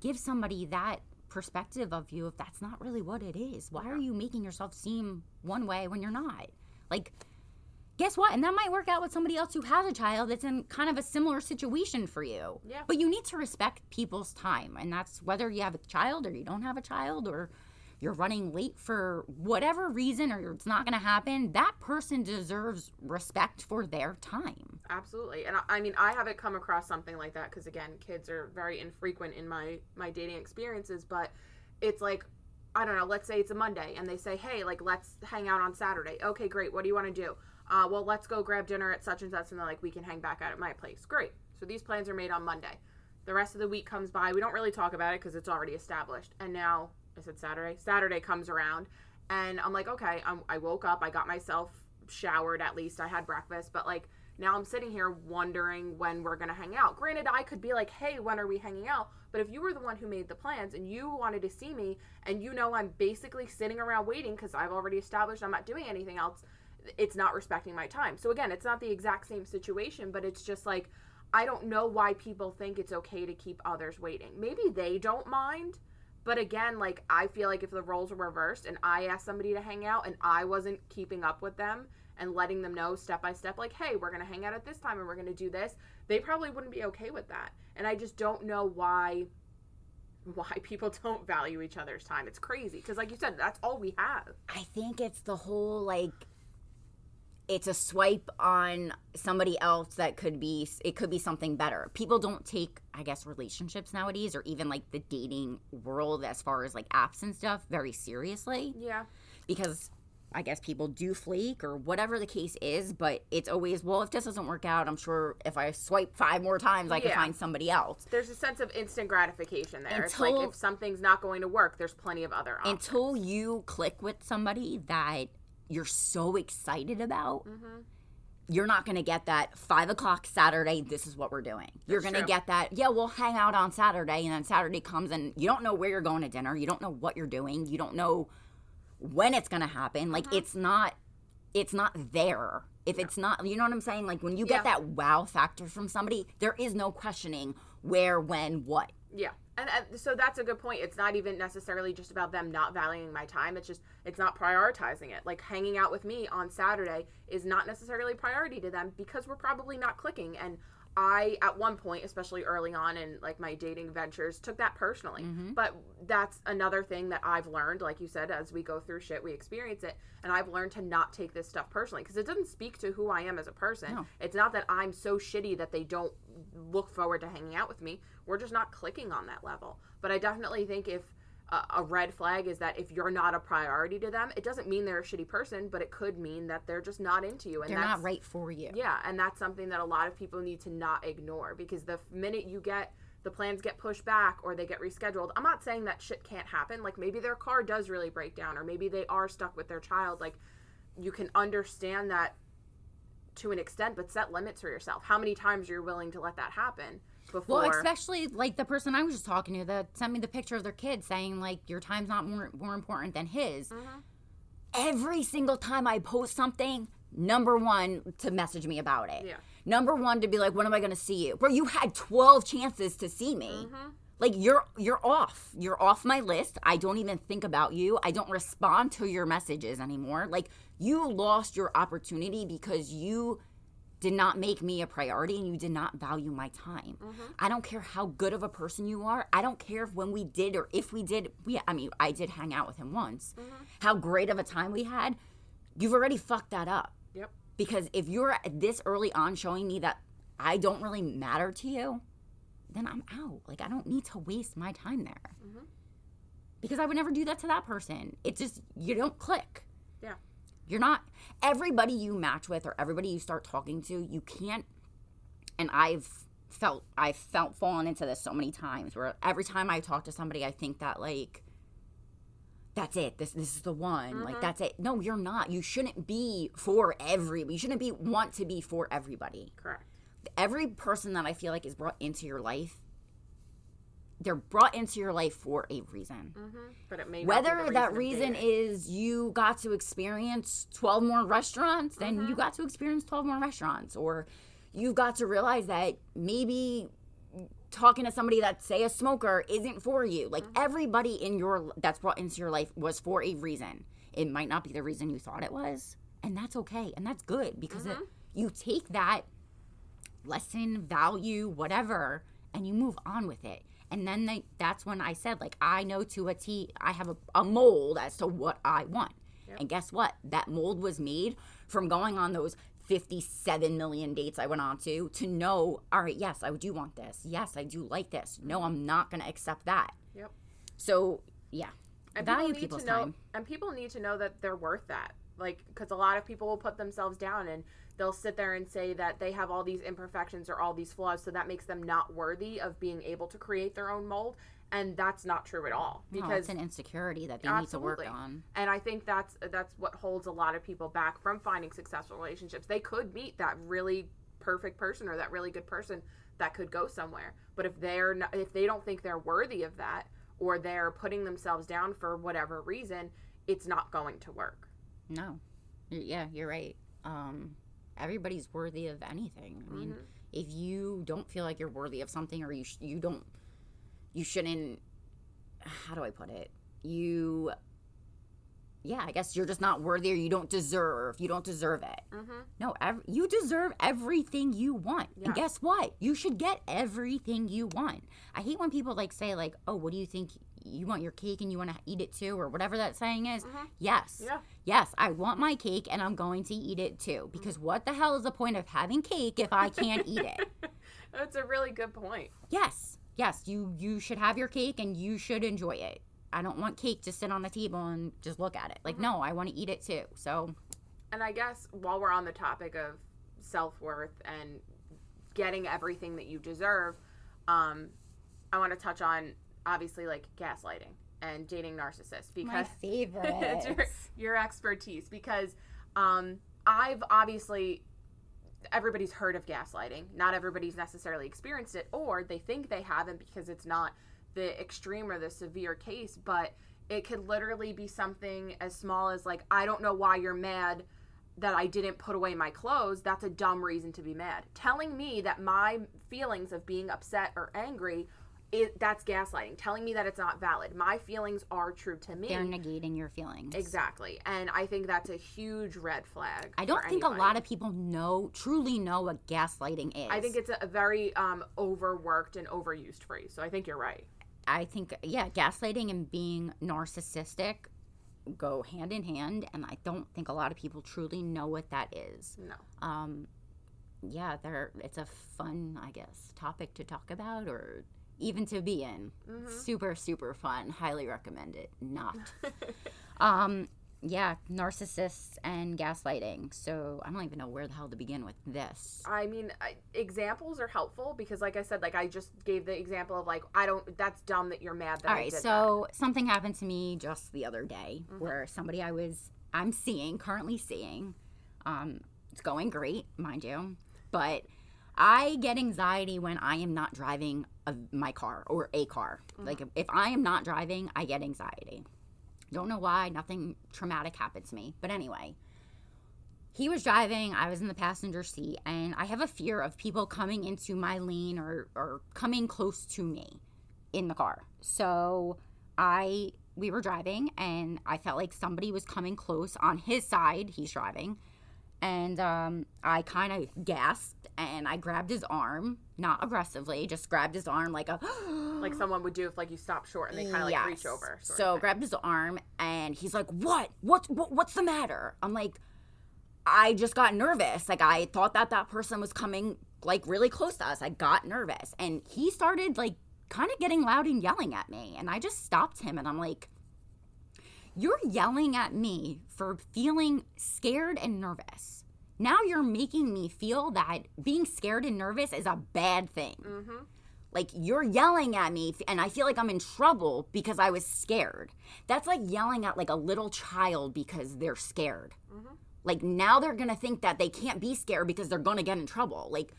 give somebody that perspective of you if that's not really what it is. Why are you making yourself seem one way when you're not? Like, guess what? And that might work out with somebody else who has a child that's in kind of a similar situation for you. Yeah. But you need to respect people's time. And that's whether you have a child or you don't have a child or you're running late for whatever reason or it's not going to happen. That person deserves respect for their time. Absolutely, and I, I mean, I haven't come across something like that because again, kids are very infrequent in my my dating experiences. But it's like, I don't know. Let's say it's a Monday, and they say, "Hey, like, let's hang out on Saturday." Okay, great. What do you want to do? Uh, well, let's go grab dinner at such and such, and then like we can hang back out at my place. Great. So these plans are made on Monday. The rest of the week comes by. We don't really talk about it because it's already established. And now I said Saturday. Saturday comes around, and I'm like, okay. I'm, I woke up. I got myself showered at least. I had breakfast, but like now I'm sitting here wondering when we're gonna hang out. Granted, I could be like, hey, when are we hanging out? But if you were the one who made the plans and you wanted to see me, and you know I'm basically sitting around waiting because I've already established I'm not doing anything else, it's not respecting my time. So again, it's not the exact same situation, but it's just like I don't know why people think it's okay to keep others waiting. Maybe they don't mind. But again, like I feel like if the roles were reversed and I asked somebody to hang out and I wasn't keeping up with them and letting them know step by step, like, hey, we're gonna hang out at this time and we're gonna do this, they probably wouldn't be okay with that. And I just don't know why why people [LAUGHS] don't value each other's time. It's crazy. Because like you said, that's all we have. I think it's the whole like it's a swipe on somebody else that could be it could be something better. People don't take I guess relationships nowadays or even like the dating world as far as like apps and stuff very seriously Yeah. because I guess people do flake or whatever the case is, but it's always well if this doesn't work out, I'm sure if I swipe five more times I can find somebody else. There's a sense of instant gratification there. it's Until- like if something's not going to work, there's plenty of other options. until you click with somebody that you're so excited about, Mm-hmm. you're not going to get that five o'clock Saturday. This is what we're doing. You're going to get that. Yeah, we'll hang out on Saturday, and then Saturday comes, and you don't know where you're going to dinner. You don't know what you're doing. You don't know when it's going to happen. Like Mm-hmm. it's not. It's not there. If it's not, you know what I'm saying? Like when you get Yeah. that wow factor from somebody, there is no questioning where, when, what. Yeah. And, so that's a good point. It's not even necessarily just about them not valuing my time. It's just, it's not prioritizing it. Like hanging out with me on Saturday is not necessarily priority to them because we're probably not clicking. And I, at one point, especially early on in like my dating ventures, took that personally. Mm-hmm. But that's another thing that I've learned. Like you said, as we go through shit, we experience it. And I've learned to not take this stuff personally because it doesn't speak to who I am as a person. No. It's not that I'm so shitty that they don't look forward to hanging out with me. We're just not clicking on that level. But I definitely think if a, a red flag is that if you're not a priority to them, it doesn't mean they're a shitty person, but it could mean that they're just not into you. And They're that's, not right for you. Yeah, and that's something that a lot of people need to not ignore because the minute you get the plans get pushed back or they get rescheduled, I'm not saying that shit can't happen. Like maybe their car does really break down or maybe they are stuck with their child. Like you can understand that to an extent, but set limits for yourself. How many times you're willing to let that happen before? Well, especially like the person I was just talking to that sent me the picture of their kid saying like your time's not more more important than his. Mm-hmm. Every single time I post something, number one to message me about it. Yeah. Number one to be like, when am I going to see you? Bro, you had twelve chances to see me. Mm-hmm. Like you're you're off. You're off my list. I don't even think about you. I don't respond to your messages anymore. Like you lost your opportunity because you did not make me a priority and you did not value my time. Mm-hmm. I don't care how good of a person you are. I don't care if when we did or if we did we I mean, I did hang out with him once. Mm-hmm. How great of a time we had. You've already fucked that up. Yep. Because if you're this early on showing me that I don't really matter to you, then I'm out. Like I don't need to waste my time there. Mm-hmm. Because I would never do that to that person. It just you don't click. Yeah. You're not everybody you match with or everybody you start talking to, you can't and I've felt I've felt fallen into this so many times where every time I talk to somebody I think that like that's it. This this is the one. Like mm-hmm. that's it. No, you're not. You shouldn't be for every. You shouldn't be want to be for everybody. Correct. Every person that I feel like is brought into your life, they're brought into your life for a reason. But it may not be Whether the that reason is you got to experience 12 more restaurants, then Mm-hmm. you got to experience 12 more restaurants. Or you've got to realize that maybe talking to somebody that's say a smoker isn't for you. Like Mm-hmm. everybody in your that's brought into your life was for a reason. It might not be the reason you thought it was, and that's okay, and that's good because it, you take that lesson, value, whatever, and you move on with it. And then they, that's when I said, like, I know to a T, I have a, a mold as to what I want. And guess what? That mold was made from going on those 57 million dates I went on to to know, all right, yes, I do want this. Yes, I do like this. No, I'm not going to accept that. Yep. So, yeah. And value people need people's to know, time. and people need to know that they're worth that. Like, because a lot of people will put themselves down and they'll sit there and say that they have all these imperfections or all these flaws, so that makes them not worthy of being able to create their own mold. And that's not true at all. No, Because it's an insecurity that they need to work on. and I think that's that's what holds a lot of people back from finding successful relationships. They could meet that really perfect person or that really good person that could go somewhere. But if they're not, if they don't think they're worthy of that or they're putting themselves down for whatever reason, it's not going to work. No. Yeah, you're right. Um, everybody's worthy of anything. I mean, if you don't feel like you're worthy of something or you sh- you don't you shouldn't how do I put it? You yeah, I guess you're just not worthy or you don't deserve. You don't deserve it. Mm-hmm. No, ev- you deserve everything you want. And guess what? You should get everything you want. I hate when people like say like, "Oh, what do you think you want your cake and you want to eat it too?" or whatever that saying is. Yes. Yeah. Yes, I want my cake and I'm going to eat it too. Because what the hell is the point of having cake if I can't eat it? [LAUGHS] That's a really good point. Yes. Yes, you you should have your cake and you should enjoy it. I don't want cake to sit on the table and just look at it. Like, no, I want to eat it too. So, And I guess while we're on the topic of self worth and getting everything that you deserve, um, I want to touch on obviously like gaslighting and dating narcissists because [LAUGHS] favorite. it's your, your expertise because um, I've obviously everybody's heard of gaslighting. Not everybody's necessarily experienced it, or they think they haven't because it's not the extreme or the severe case. But it could literally be something as small as like, I don't know why you're mad that I didn't put away my clothes. That's a dumb reason to be mad. Telling me that my feelings of being upset or angry. It, that's gaslighting. Telling me that it's not valid. My feelings are true to me. They're negating your feelings. Exactly. And I think that's a huge red flag. I don't think anybody. a lot of people know, truly know what gaslighting is. I think it's a, a very um, overworked and overused phrase. So I think you're right. I think, yeah, gaslighting and being narcissistic go hand in hand. And I don't think a lot of people truly know what that is. No. um yeah there it's a fun i guess topic to talk about or even to be in. Super super fun. Highly recommend it. Not. [LAUGHS] Um yeah narcissists and gaslighting. So i don't even know where the hell to begin with this. I mean, I, examples are helpful because, like I said, like I just gave the example of like I don't. That's dumb that you're mad that all I right so something happened to me just the other day where somebody i was i'm seeing currently seeing um it's going great mind you but i get anxiety when i am not driving a, my car or a car. Mm-hmm. Like if, if i am not driving i get anxiety. Don't know why nothing traumatic happened to me. But anyway he was driving i was in the passenger seat and i have a fear of people coming into my lane or, or coming close to me in the car. So i we were driving and i felt like somebody was coming close on his side. He's driving and um, i kind of gasped and i grabbed his arm not aggressively just grabbed his arm like a. [GASPS] Like someone would do if like you stop short and they kind of like reach over. So grabbed his arm and he's like, "What? What, what? What's the matter?" I'm like, "I just got nervous. Like I thought that that person was coming like really close to us. I got nervous." And he started like kind of getting loud and yelling at me, and I just stopped him and I'm like, You're yelling at me for feeling scared and nervous. Now you're making me feel that being scared and nervous is a bad thing. Mm-hmm. Like you're yelling at me and I feel like I'm in trouble because I was scared. That's like yelling at like a little child because they're scared. Mhm. Like now they're going to think that they can't be scared because they're going to get in trouble. Like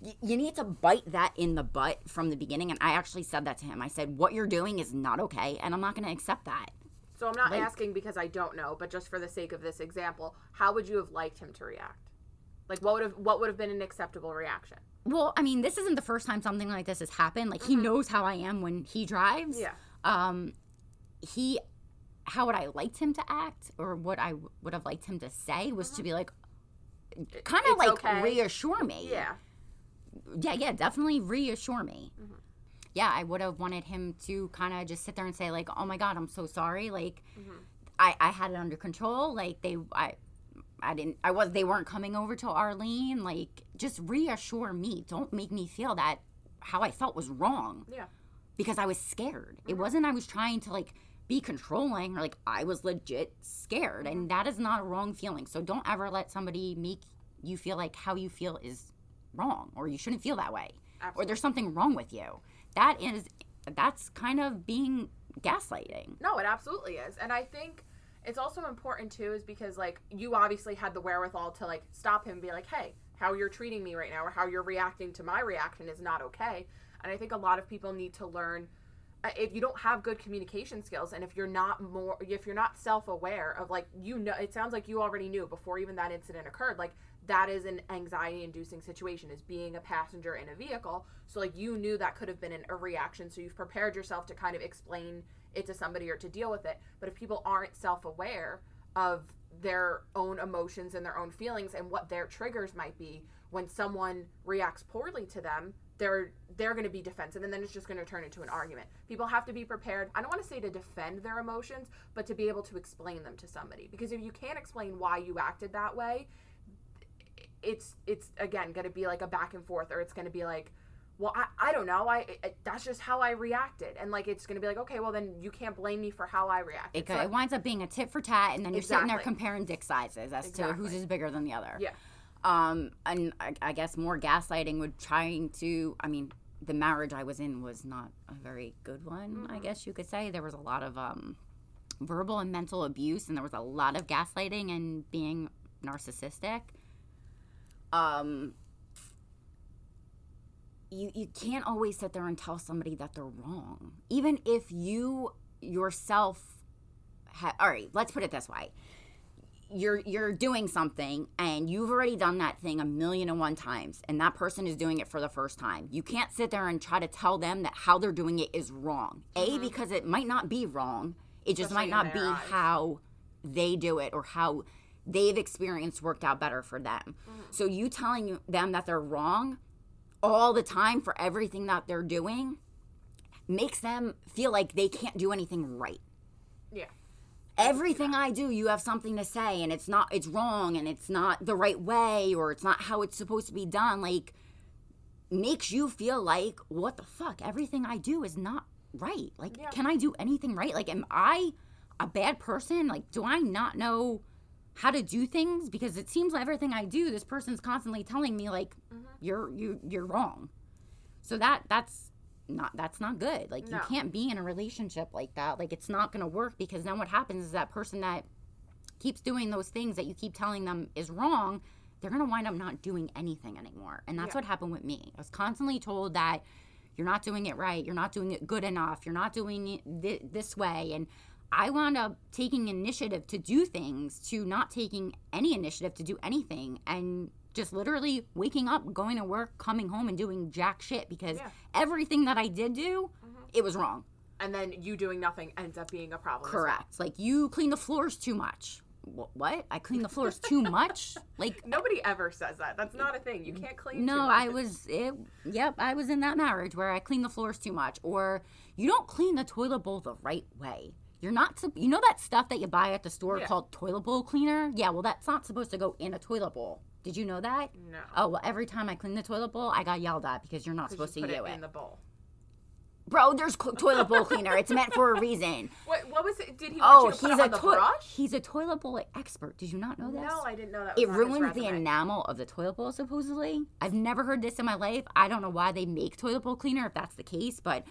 y- you need to bite that in the butt from the beginning and I actually said that to him. I said what you're doing is not okay and I'm not going to accept that. So I'm not Like- asking because I don't know, but just for the sake of this example, how would you have liked him to react? Like what would have what would have been an acceptable reaction? Well, I mean, this isn't the first time something like this has happened. Like he knows how I am when he drives. Yeah. um he how would i liked him to act or what i would have liked him to say was to be like kind of like okay. reassure me Yeah. yeah yeah definitely reassure me Mhm. Yeah i would have wanted him to kind of just sit there and say like oh my god i'm so sorry like Mhm. i i had it under control like they i I didn't I was they weren't coming over to our lane like just reassure me don't make me feel that how I felt was wrong Yeah. because I was scared. It Mm-hmm. wasn't I was trying to like be controlling or like I was legit scared Mm-hmm. and that is not a wrong feeling. So don't ever let somebody make you feel like how you feel is wrong or you shouldn't feel that way or there's something wrong with you. That is that's kind of being gaslighting. No, it absolutely is. And I think it's also important too is because like you obviously had the wherewithal to like stop him and be like, "Hey, how you're treating me right now or how you're reacting to my reaction is not okay." And I think a lot of people need to learn uh, if you don't have good communication skills and if you're not more if you're not self-aware of like you know it sounds like you already knew before even that incident occurred like that is an anxiety inducing situation is being a passenger in a vehicle. So like you knew that could have been an, a reaction so you've prepared yourself to kind of explain it to somebody or to deal with it. But if people aren't self-aware of their own emotions and their own feelings and what their triggers might be when someone reacts poorly to them they're they're going to be defensive and then it's just going to turn into an argument. People have to be prepared i don't want to say to defend their emotions but to be able to explain them to somebody. Because if you can't explain why you acted that way it's it's again going to be like a back and forth or it's going to be like well I, I don't know I, I that's just how i reacted and like it's going to be like okay well then you can't blame me for how i reacted It, So it winds up being a tit for tat, and then you're sitting there comparing dick sizes as to Exactly. who's is bigger than the other. Yeah. Um, and I, I guess more gaslighting would trying to. I mean, the marriage I was in was not a very good one. I Mhm. guess you could say there was a lot of um, verbal and mental abuse, and there was a lot of gaslighting and being narcissistic. Um, you you can't always sit there and tell somebody that they're wrong, even if you yourself. Ha- all right, let's put it this way you're you're doing something and you've already done that thing a million and one times and that person is doing it for the first time you can't sit there and try to tell them that how they're doing it is wrong a Mhm. because it might not be wrong it just Especially might not be eyes. how they do it or how they've experienced worked out better for them Mhm. so you telling them that they're wrong all the time for everything that they're doing makes them feel like they can't do anything right yeah everything I do, you have something to say, and it's not, it's wrong, and it's not the right way, or it's not how it's supposed to be done. Like, makes you feel like, what the fuck? Everything I do is not right. Like, Yeah. can I do anything right? Like, am I a bad person? Like, do I not know how to do things? Because it seems like everything I do, this person's constantly telling me, like, Mhm. you're you you're wrong. So that that's not that's not good. Like you can't be in a relationship like that. Like it's not going to work because then what happens is that person that keeps doing those things that you keep telling them is wrong, they're going to wind up not doing anything anymore. And that's Yeah. what happened with me. I was constantly told that you're not doing it right, you're not doing it good enough, you're not doing it thi- this way and I wound up taking initiative to do things to not taking any initiative to do anything and just literally waking up, going to work, coming home and doing jack shit because Yeah. everything that I did do, Mhm. it was wrong. and then you doing nothing ends up being a problem as well. Correct. Like you clean the floors too much. What? I clean the floors too [LAUGHS] much? Like nobody ever says that that's not a thing you can't clean no, I was it yep, I was in that marriage where I clean the floors too much or you don't clean the toilet bowl the right way. You're not sup- you know that stuff that you buy at the store Yeah. called toilet bowl cleaner? Yeah, well that's not supposed to go in a toilet bowl. Did you know that? no Oh, well every time I clean the toilet bowl, I got yelled at because you're not supposed you to put do it it. in the bowl Bro, there's toilet bowl cleaner. It's meant for a reason. [LAUGHS] What, what was it? Did he Oh, to he's a toilet. brush? He's a toilet bowl expert. Did you not know this? No, I didn't know that. Was It ruins the enamel of the toilet bowl, supposedly. I've never heard this in my life. I don't know why they make toilet bowl cleaner if that's the case, but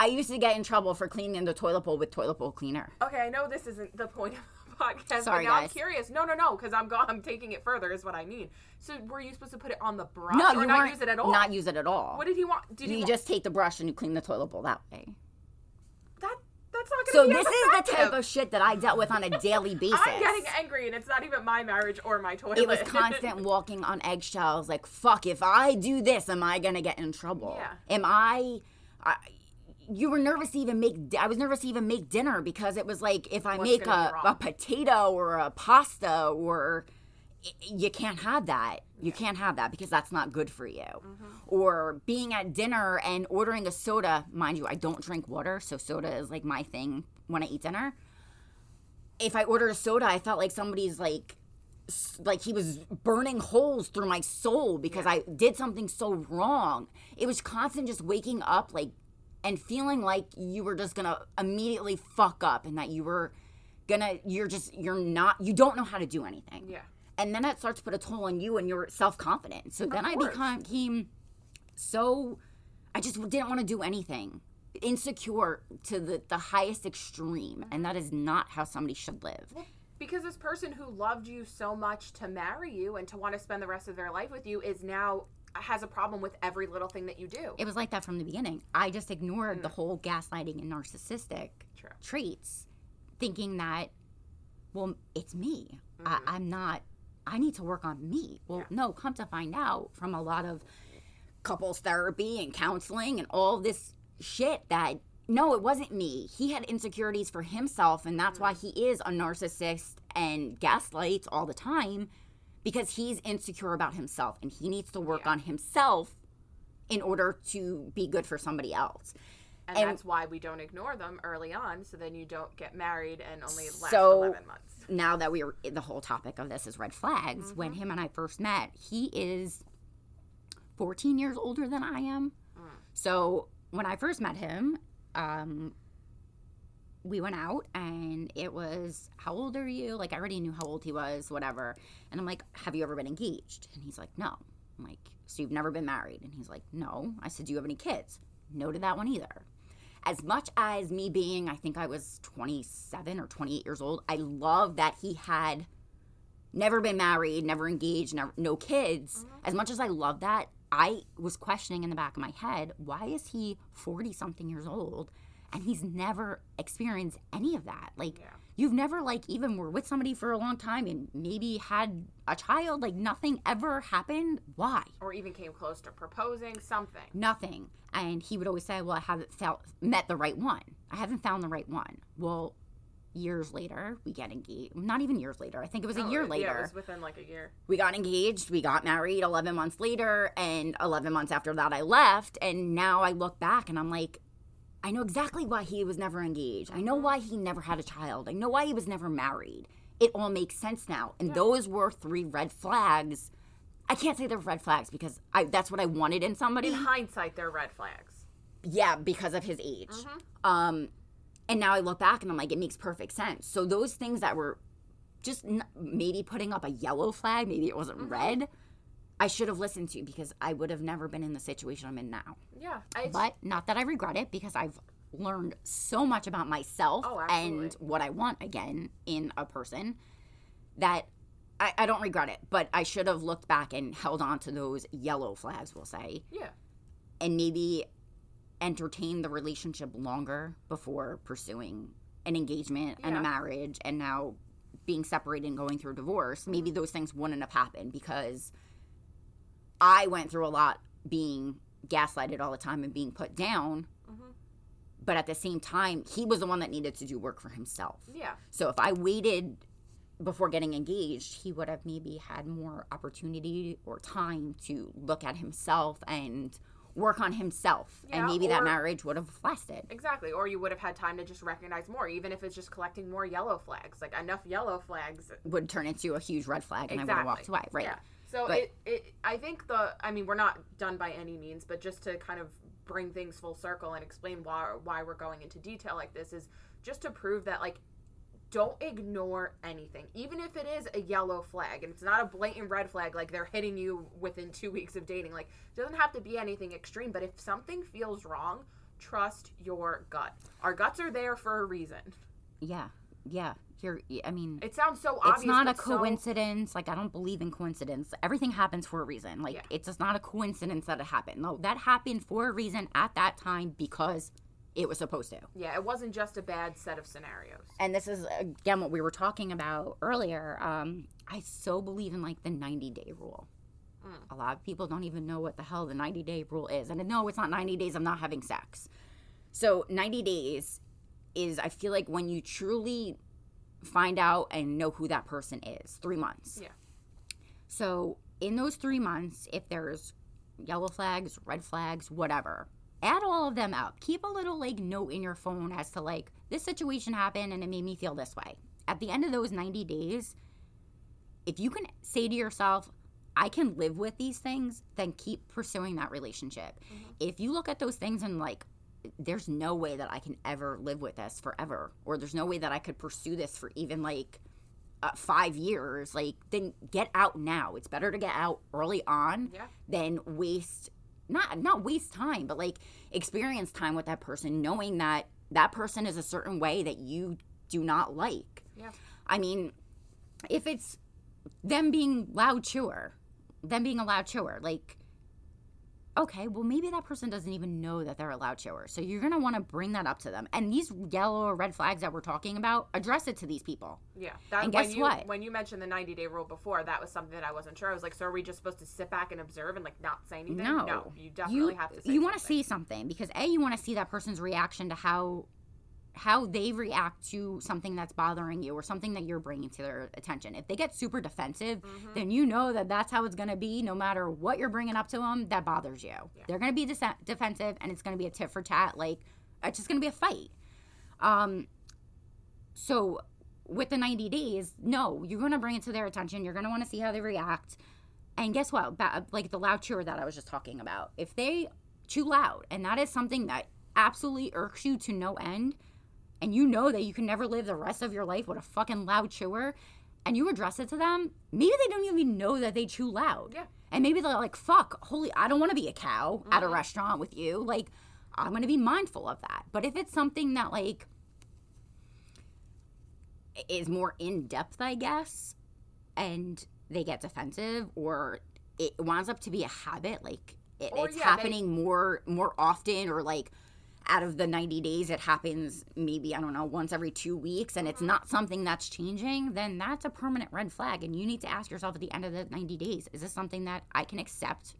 I used to get in trouble for cleaning the toilet bowl with toilet bowl cleaner. Okay, I know this isn't the point of the podcast, Sorry, but now I'm curious. No, no, no, because I'm go- I'm taking it further. Is what I mean. So were you supposed to put it on the brush No, or you not use it at all? Not use it at all. What did he want? Did he you want- just take the brush and you clean the toilet bowl that way. that? That's not So going to be this is the type of shit that I dealt with on a daily [LAUGHS] basis. I'm getting angry, and it's not even my marriage or my toilet. it was [LAUGHS] constant walking on eggshells like fuck if i do this am i gonna get in trouble Yeah. am i, I you were nervous to even make i was nervous to even make dinner because it was like if i What's make a, a potato or a pasta or you can't have that. You can't have that because that's not good for you. Mm-hmm. or being at dinner and ordering a soda mind you i don't drink water so soda is like my thing when i eat dinner. If i ordered a soda i felt like somebody's like like he was burning holes through my soul because I did something so wrong. It was constant just waking up like and feeling like you were just gonna immediately fuck up and that you were gonna you're just you're not you don't know how to do anything. Yeah. And then that starts to put a toll on you and your self confidence. So then I course. become became so I just didn't want to do anything. Insecure to the, the highest extreme. And that is not how somebody should live. Because this person who loved you so much to marry you and to want to spend the rest of their life with you is now has a problem with every little thing that you do. It was like that from the beginning. I just ignored mm. the whole gaslighting and narcissistic True. traits, thinking that, well, it's me. I, mm-hmm. I'm not, I need to work on me. Well, no, come to find out from a lot of couples therapy and counseling and all this shit that no, it wasn't me. He had insecurities for himself, and that's why mm. he is a narcissist and gaslights all the time because he's insecure about himself and he needs to work on himself in order to be good for somebody else. and, and- that's why we don't ignore them early on so then you don't get married and only last So- 11 months. Now that we were the whole topic of this is red flags, when him and I first met, he is 14 years older than I am. So when I first met him, um, we went out and it was, How old are you? Like, I already knew how old he was, whatever. And I'm like, Have you ever been engaged? And he's like, No. I'm like, So you've never been married? And he's like, No. I said, Do you have any kids? No to that one either. As much as me being, I think I was 27 or 28 years old, I love that he had never been married, never engaged, never, no kids. Mm-hmm. As much as I love that, I was questioning in the back of my head, why is he 40 something years old and he's never experienced any of that? Like, Yeah. you've never, like, even were with somebody for a long time and maybe had a child, like, nothing ever happened. Why? Or even came close to proposing something. Nothing. And he would always say, Well, I haven't felt, met the right one. I haven't found the right one. Well, years later, we get engaged. Not even years later. I think it was a Oh, year yeah, later it was within like a year. we got engaged, we got married 11 months later, and 11 months after that, I left. And now I look back and I'm like, I know exactly why he was never engaged. I know why he never had a child. I know why he was never married. It all makes sense now. And those were three red flags. I can't say they're red flags because I, that's what I wanted in somebody. In hindsight, they're red flags. Yeah, because of his age. Mm-hmm. Um, and now I look back and I'm like, it makes perfect sense. So those things that were just n- maybe putting up a yellow flag, maybe it wasn't Mm-hmm. red. I should have listened to you because I would have never been in the situation I'm in now. Yeah. I, But not that I regret it because I've learned so much about myself Oh, and what I want again in a person that I, I don't regret it. But I should have looked back and held on to those yellow flags, we'll say yeah. and maybe entertain the relationship longer before pursuing an engagement and a marriage and now being separated and going through divorce maybe mm-hmm. those things wouldn't have happened because i went through a lot being gaslighted all the time and being put down Mhm. but at the same time he was the one that needed to do work for himself Yeah. so if I waited before getting engaged, he would have maybe had more opportunity or time to look at himself and work on himself. Yeah, and maybe that marriage would have lasted. Exactly. Or you would have had time to just recognize more, even if it's just collecting more yellow flags. Like enough yellow flags. Would turn into a huge red flag and I would have walked away. Right. Yeah. So But- it, it, I think the, I mean, we're not done by any means, but just to kind of bring things full circle and explain why why we're going into detail like this is just to prove that like don't ignore anything. Even if it is a yellow flag and it's not a blatant red flag like they're hitting you within 2 weeks of dating like it doesn't have to be anything extreme but if something feels wrong trust your gut. Our guts are there for a reason. Yeah. Yeah. You're I mean it sounds so obvious it's not a but so- coincidence. Like I don't believe in coincidence. Everything happens for a reason. Like Yeah. it's just not a coincidence that it happened. No, that happened for a reason at that time because it was supposed to. yeah it wasn't just a bad set of scenarios And this is again what we were talking about earlier. Um, I so believe in like the 90 day rule. Mm. A lot of people don't even know what the hell the 90 day rule is. And no, it's not 90 days of not having sex. So 90 days is I feel like when you truly find out and know who that person is. Three months. Yeah. So in those three months, if there's yellow flags, red flags, whatever, add all of them up. Keep a little like note in your phone as to like this situation happened and it made me feel this way. At the end of those 90 days, if you can say to yourself, I can live with these things, then keep pursuing that relationship. Mm-hmm. If you look at those things and like, there's no way that I can ever live with this forever, or there's no way that I could pursue this for even like uh, five years, like, then get out now. It's better to get out early on Yeah. than waste not not waste time, but like experience time with that person, knowing that that person is a certain way that you do not like. Yeah. I mean, if it's them being loud chewer, them being a loud chewer, like okay, well maybe that person doesn't even know that they're a loud chewer. So you're gonna want to bring that up to them. And these yellow or red flags that we're talking about, address it to these people. Yeah. That, And when guess you, what? When you mentioned the 90 day rule before, that was something that I wasn't sure. I was like, so are we just supposed to sit back and observe and like not say anything? No, No. You definitely have to say You want to see something because a you want to see that person's reaction to how how they react to something that's bothering you or something that you're bringing to their attention. If they get super defensive, Mm-hmm. then you know that that's how it's going to be no matter what you're bringing up to them that bothers you. They're going to be dis- defensive and it's going to be a tit for tat like it's just going to be a fight. Um so with the 90 days, no, you're going to bring it to their attention. You're going to want to see how they react. And guess what? Ba- like the loud chewer that I was just talking about. If they chew loud, and that is something that absolutely irks you to no end, and you know that you can never live the rest of your life with a fucking loud chewer, and you address it to them, maybe they don't even know that they chew loud. Yeah. And maybe they're like, fuck, holy, I don't want to be a cow at a mm-hmm. restaurant with you. Like, I'm going to be mindful of that. But if it's something that, like, is more in depth, I guess, and they get defensive or it winds up to be a habit, like it, it's yeah, they- happening more more often, or like out of the 90 days it happens maybe i don't know once every two weeks and Mm-hmm. it's not something that's changing then that's a permanent red flag and you need to ask yourself at the end of the 90 days is this something that i can accept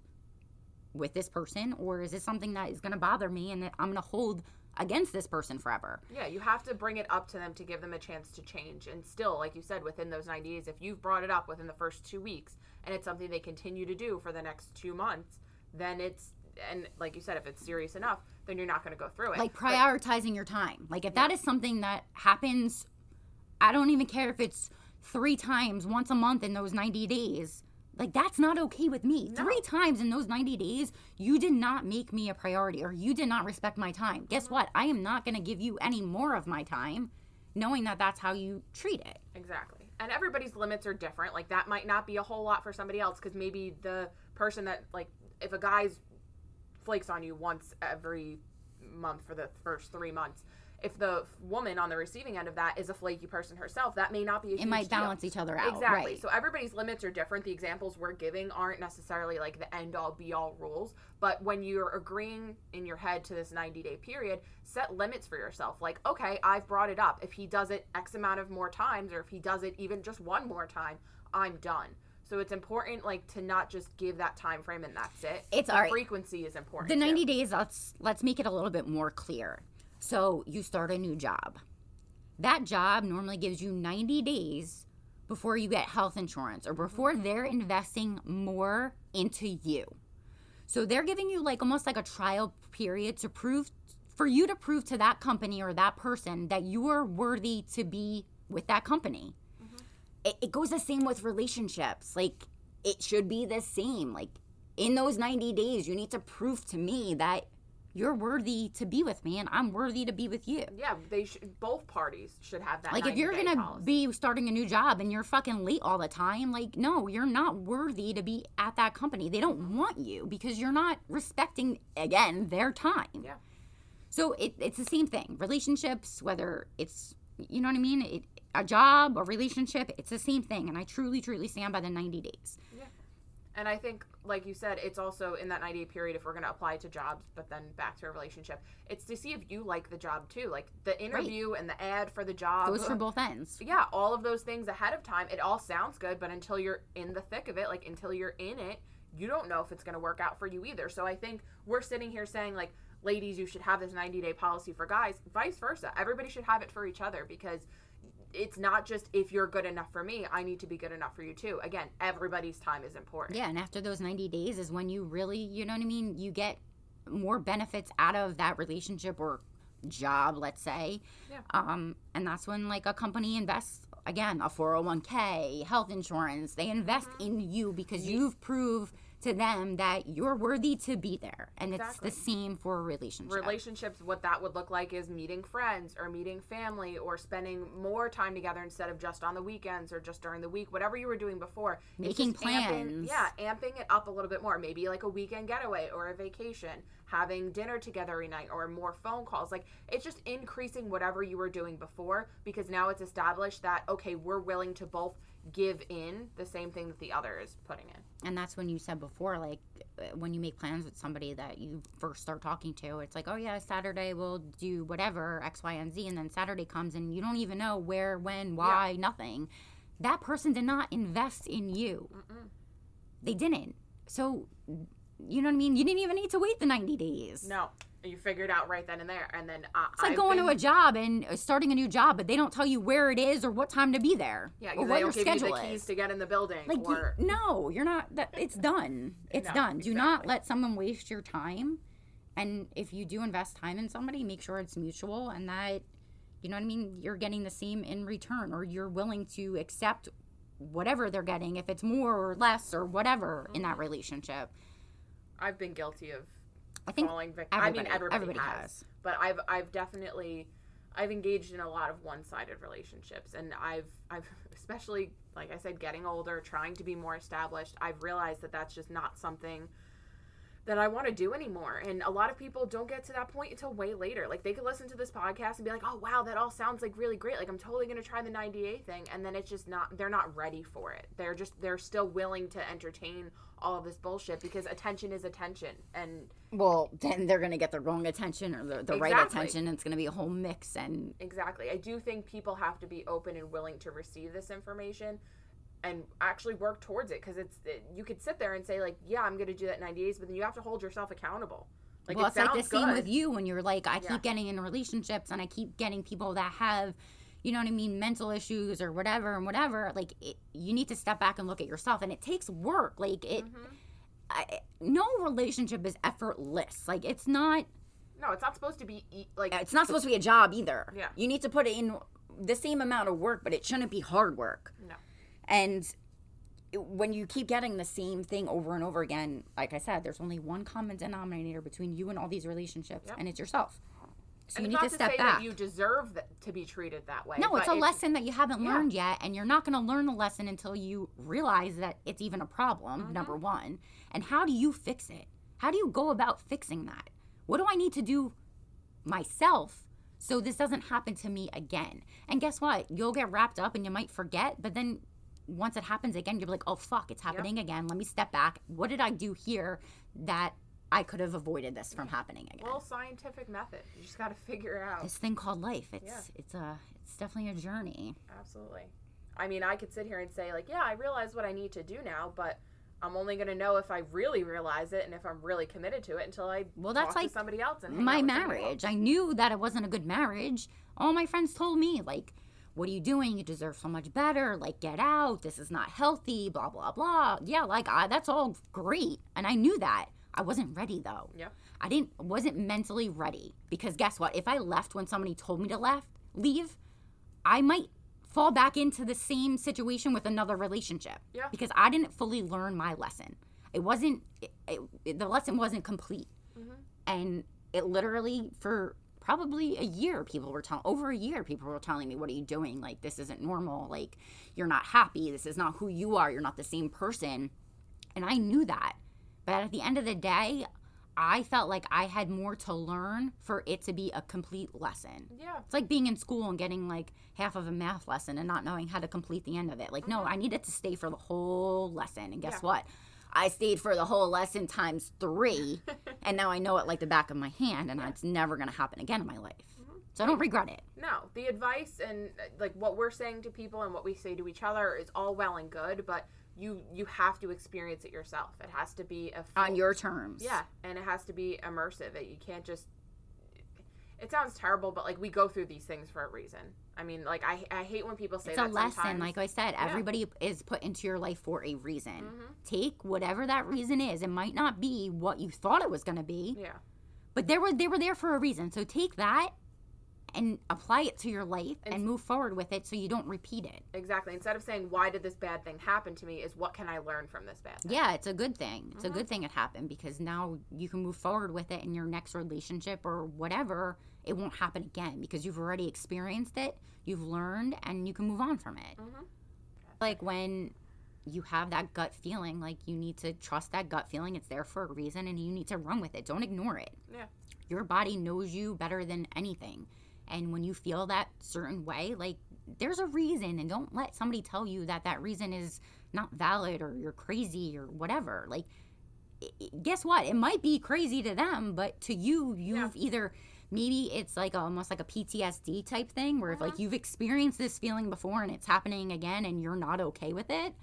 with this person or is this something that is going to bother me and that i'm going to hold against this person forever Yeah, you have to bring it up to them to give them a chance to change. And still, like you said, within those 90 days, if you've brought it up within the first two weeks and it's something they continue to do for the next two months, then it's, and like you said, if it's serious enough, then you're not going to go through it. like But- prioritizing your time like if that is something that happens i don't even care if it's three times once a month in those 90 days like that's not okay with me three times in those 90 days you did not make me a priority or you did not respect my time guess Mm-hmm. what i am not going to give you any more of my time knowing that that's how you treat it Exactly. And everybody's limits are different. Like that might not be a whole lot for somebody else because maybe the person that like if a guy's flakes on you once every month for the first three months, if the woman on the receiving end of that is a flaky person herself, that may not be a it might deal. balance each other out Exactly. right So everybody's limits are different. The examples we're giving aren't necessarily like the end all be all rules. But when you're agreeing in your head to this 90 day period, set limits for yourself. Like, okay, I've brought it up. If he does it X amount of more times, or if he does it even just one more time, I'm done. So it's important, like, to not just give that time frame and that's it. It's the all right. frequency is important. the too. 90 days let's let's make it a little bit more clear so you start a new job that job normally gives you 90 days before you get health insurance or before mm-hmm. they're investing more into you so they're giving you like almost like a trial period to prove for you to prove to that company or that person that you are worthy to be with that company it, it goes the same with relationships. Like it should be the same. Like in those 90 days, you need to prove to me that you're worthy to be with me and I'm worthy to be with you. Yeah, they should. Both parties should have that. Like if you're gonna be starting a new job and you're fucking late all the time, like no, you're not worthy to be at that company. They don't want you because you're not respecting again their time. Yeah. So it, it's the same thing. Relationships, whether it's you know what I mean, it, a job, a relationship, it's the same thing. And I truly, truly stand by the 90 days. Yeah. And I think, like you said, it's also in that 90 day period if we're going to apply to jobs, but then back to a relationship, it's to see if you like the job too. Like the interview and the ad for the job. Goes for both ends. yeah, all of those things ahead of time. It all sounds good, but until you're in the thick of it, like until you're in it, you don't know if it's going to work out for you either. So I think we're sitting here saying, like, ladies, you should have this 90 day policy for guys, vice versa. Everybody should have it for each other because it's not just if you're good enough for me, I need to be good enough for you too. Again, everybody's time is important. Yeah, and after those 90 days is when you really, you know what I mean, you get more benefits out of that relationship or job, let's say. Yeah. Um, and that's when like a company invests again, a 401k, health insurance. They invest Mm-hmm. in you because you've proved to them that you're worthy to be there. And Exactly. it's the same for a relationship. relationships what that would look like is meeting friends or meeting family or spending more time together instead of just on the weekends or just during the week whatever you were doing before Making just amping- plans. yeah amping it up a little bit more maybe like a weekend getaway or a vacation having dinner together every night or more phone calls like it's just increasing whatever you were doing before because now it's established that okay we're willing to both give in the same thing that the other is putting in and that's when you said before like when you make plans with somebody that you first start talking to it's like oh yeah saturday we'll do whatever x y and z and then saturday comes and you don't even know where when why nothing. That person did not invest in you. They didn't. So you know what i mean? You didn't even need to wait the 90 days. No. You figured out right then and there and then uh, it's like I've going been- to a job and uh, starting a new job but they don't tell you where it is or what time to be there yeah or they what don't your give you schedule the keys is. to get in the building like you- no you're not that it's done. It's No, done. Do not let someone waste your time. And if you do invest time in somebody make sure it's mutual and that you know what i mean? You're getting the same in return or you're willing to accept whatever they're getting if it's more or less or whatever in Mm-hmm. that relationship I've been guilty of i think falling victim. I mean, everybody- everybody, has, has. but I've I've definitely I've engaged in a lot of one-sided relationships, and I've I've [LAUGHS] especially like I said, getting older, trying to be more established. I've realized that that's just not something that I want to do anymore. And a lot of people don't get to that point until way later. Like they could listen to this podcast and be like, "Oh wow, that all sounds like really great. Like I'm totally going to try the 90 thing." And then it's just not they're not ready for it. They're just they're still willing to entertain all of this bullshit because attention is attention. And well then they're gonna get the wrong attention or the, the right attention and it's gonna be a whole mix and Exactly. I do think people have to be open and willing to receive this information and actually work towards it because it's it, you could sit there and say like, yeah, I'm going to do that in 90 days, but then you have to hold yourself accountable. Like well, it it's like the sounds same good. with you when you're like, I Yeah. keep getting in relationships and I keep getting people that have, you know what I mean, mental issues or whatever and whatever. Like, it, you need to step back and look at yourself, and it takes work. Like, it, Mm-hmm. I, no relationship is effortless. Like, it's not. No, it's not supposed to be like It's not supposed to be a job either. Yeah. You need to put in the same amount of work, but it shouldn't be hard work. no. And when you keep getting the same thing over and over again, like I said, there's only one common denominator between you and all these relationships, Yep. and it's yourself. So And you need to to step say back. that you deserve th- to be treated that way. no, it's a lesson that you haven't Yeah. learned yet, and you're not going to learn the lesson until you realize that it's even a problem, Mm-hmm. number one. And how do you fix it? How do you go about fixing that? What do I need to do myself so this doesn't happen to me again? And guess what? You'll get wrapped up and you might forget, but then once it happens again, you're like, oh, fuck, it's happening again. Let me step back. What did I do here that I could have avoided this from happening again? Well, scientific method. You just got to figure it out. this thing called life. It's Yeah. it's a it's definitely a journey. Absolutely. I mean, I could sit here and say like, yeah, I realize what I need to do now, but I'm only going to know if I really realize it and if I'm really committed to it until I Well, that's talk like to somebody else and my out with somebody marriage. I knew that it wasn't a good marriage. All my friends told me, like, what are you doing? You deserve so much better. Like, get out. This is not healthy. Blah, blah, blah. Yeah, like, I, that's all great. And I knew that. I wasn't ready, though. Yeah. I didn't, wasn't mentally ready. Because guess what? If I left when somebody told me to left, leave, I might fall back into the same situation with another relationship. Yeah. Because I didn't fully learn my lesson. It wasn't, it, it, the lesson wasn't complete Mhm. and it literally for probably a year people were telling over a year people were telling me what are you doing like this isn't normal like you're not happy this is not who you are you're not the same person and i knew that but at the end of the day i felt like i had more to learn for it to be a complete lesson Yeah. it's like being in school and getting like half of a math lesson and not knowing how to complete the end of it. Like, no, mm-hmm. I needed to stay for the whole lesson. And guess Yeah. what? I stayed for the whole lesson times three. [LAUGHS] and now I know it like the back of my hand, and it's never going to happen again in my life. So I don't regret it. No, the advice and uh, like what we're saying to people and what we say to each other is all well and good, but you you have to experience it yourself. It has to be a full, On your terms. yeah, and it has to be immersive. It, you can't just. It sounds terrible, but like we go through these things for a reason. I mean, like I I hate when people say It's a lesson. sometimes. Like I said, everybody is put into your life for a reason. Mhm. Take whatever that reason is. It might not be what you thought it was going to be, yeah, but they were they were there for a reason. So take that and apply it to your life and, And- move forward with it so you don't repeat it. exactly. Instead of saying why did this bad thing happen to me, is what can I learn from this bad thing? Yeah, it's a good thing. It's Mhm. a good thing it happened because now you can move forward with it in your next relationship or whatever. It won't happen again because you've already experienced it, you've learned, and you can move on from it. Mhm. Like when you have that gut feeling, like you need to trust that gut feeling. It's there for a reason and you need to run with it. Don't ignore it. Yeah. Your body knows you better than anything. And when you feel that certain way, like there's a reason, and don't let somebody tell you that that reason is not valid or you're crazy or whatever. Like, guess what? It might be crazy to them, but to you, you've either maybe it's like almost like a PTSD type thing where if like you've experienced this feeling before and it's happening again and you're not okay with it.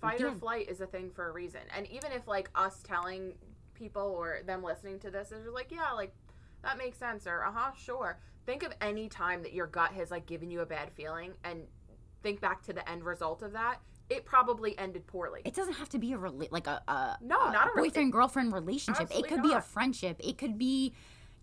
fight or flight is a thing for a reason. And even if like us telling people or them listening to this is like, yeah, like that makes sense or uh-huh, sure. Think of any time that your gut has like given you a bad feeling and think back to the end result of that. It probably ended poorly. It doesn't have to be a rela- like a, a No, not a boyfriend girlfriend relationship. It Absolutely could be a friendship. It could be,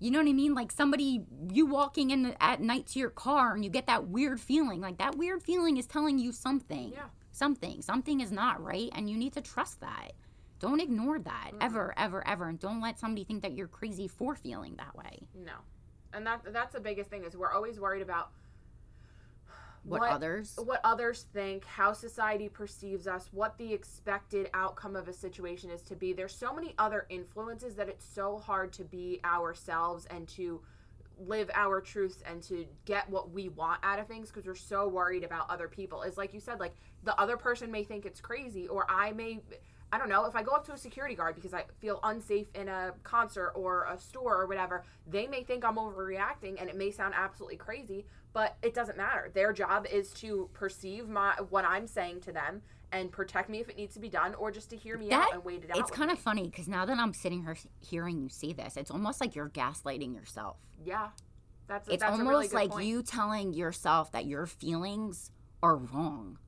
you know what I mean? Like somebody you walking in the, at night to your car and you get that weird feeling. Like that weird feeling is telling you something. Yeah. Something. Something is not right, and you need to trust that. Don't ignore that mm-hmm. ever, ever, ever, and don't let somebody think that you're crazy for feeling that way. no. And that that's the biggest thing is we're always worried about What, What- others? what others think, how society perceives us, what the expected outcome of a situation is to be. There's so many other influences that it's so hard to be ourselves and to live our truths and to get what we want out of things because we're so worried about other people. Is like you said, like the other person may think it's crazy, or I may. I don't know, if I go up to a security guard because I feel unsafe in a concert or a store or whatever, they may think I'm overreacting and it may sound absolutely crazy, but it doesn't matter. Their job is to perceive my what I'm saying to them and protect me if it needs to be done or just to hear me That- out and wait it out. It's kind of funny because now that I'm sitting here hearing you say this, it's almost like you're gaslighting yourself. Yeah. That's it's that's almost a really like point. you telling yourself that your feelings are wrong.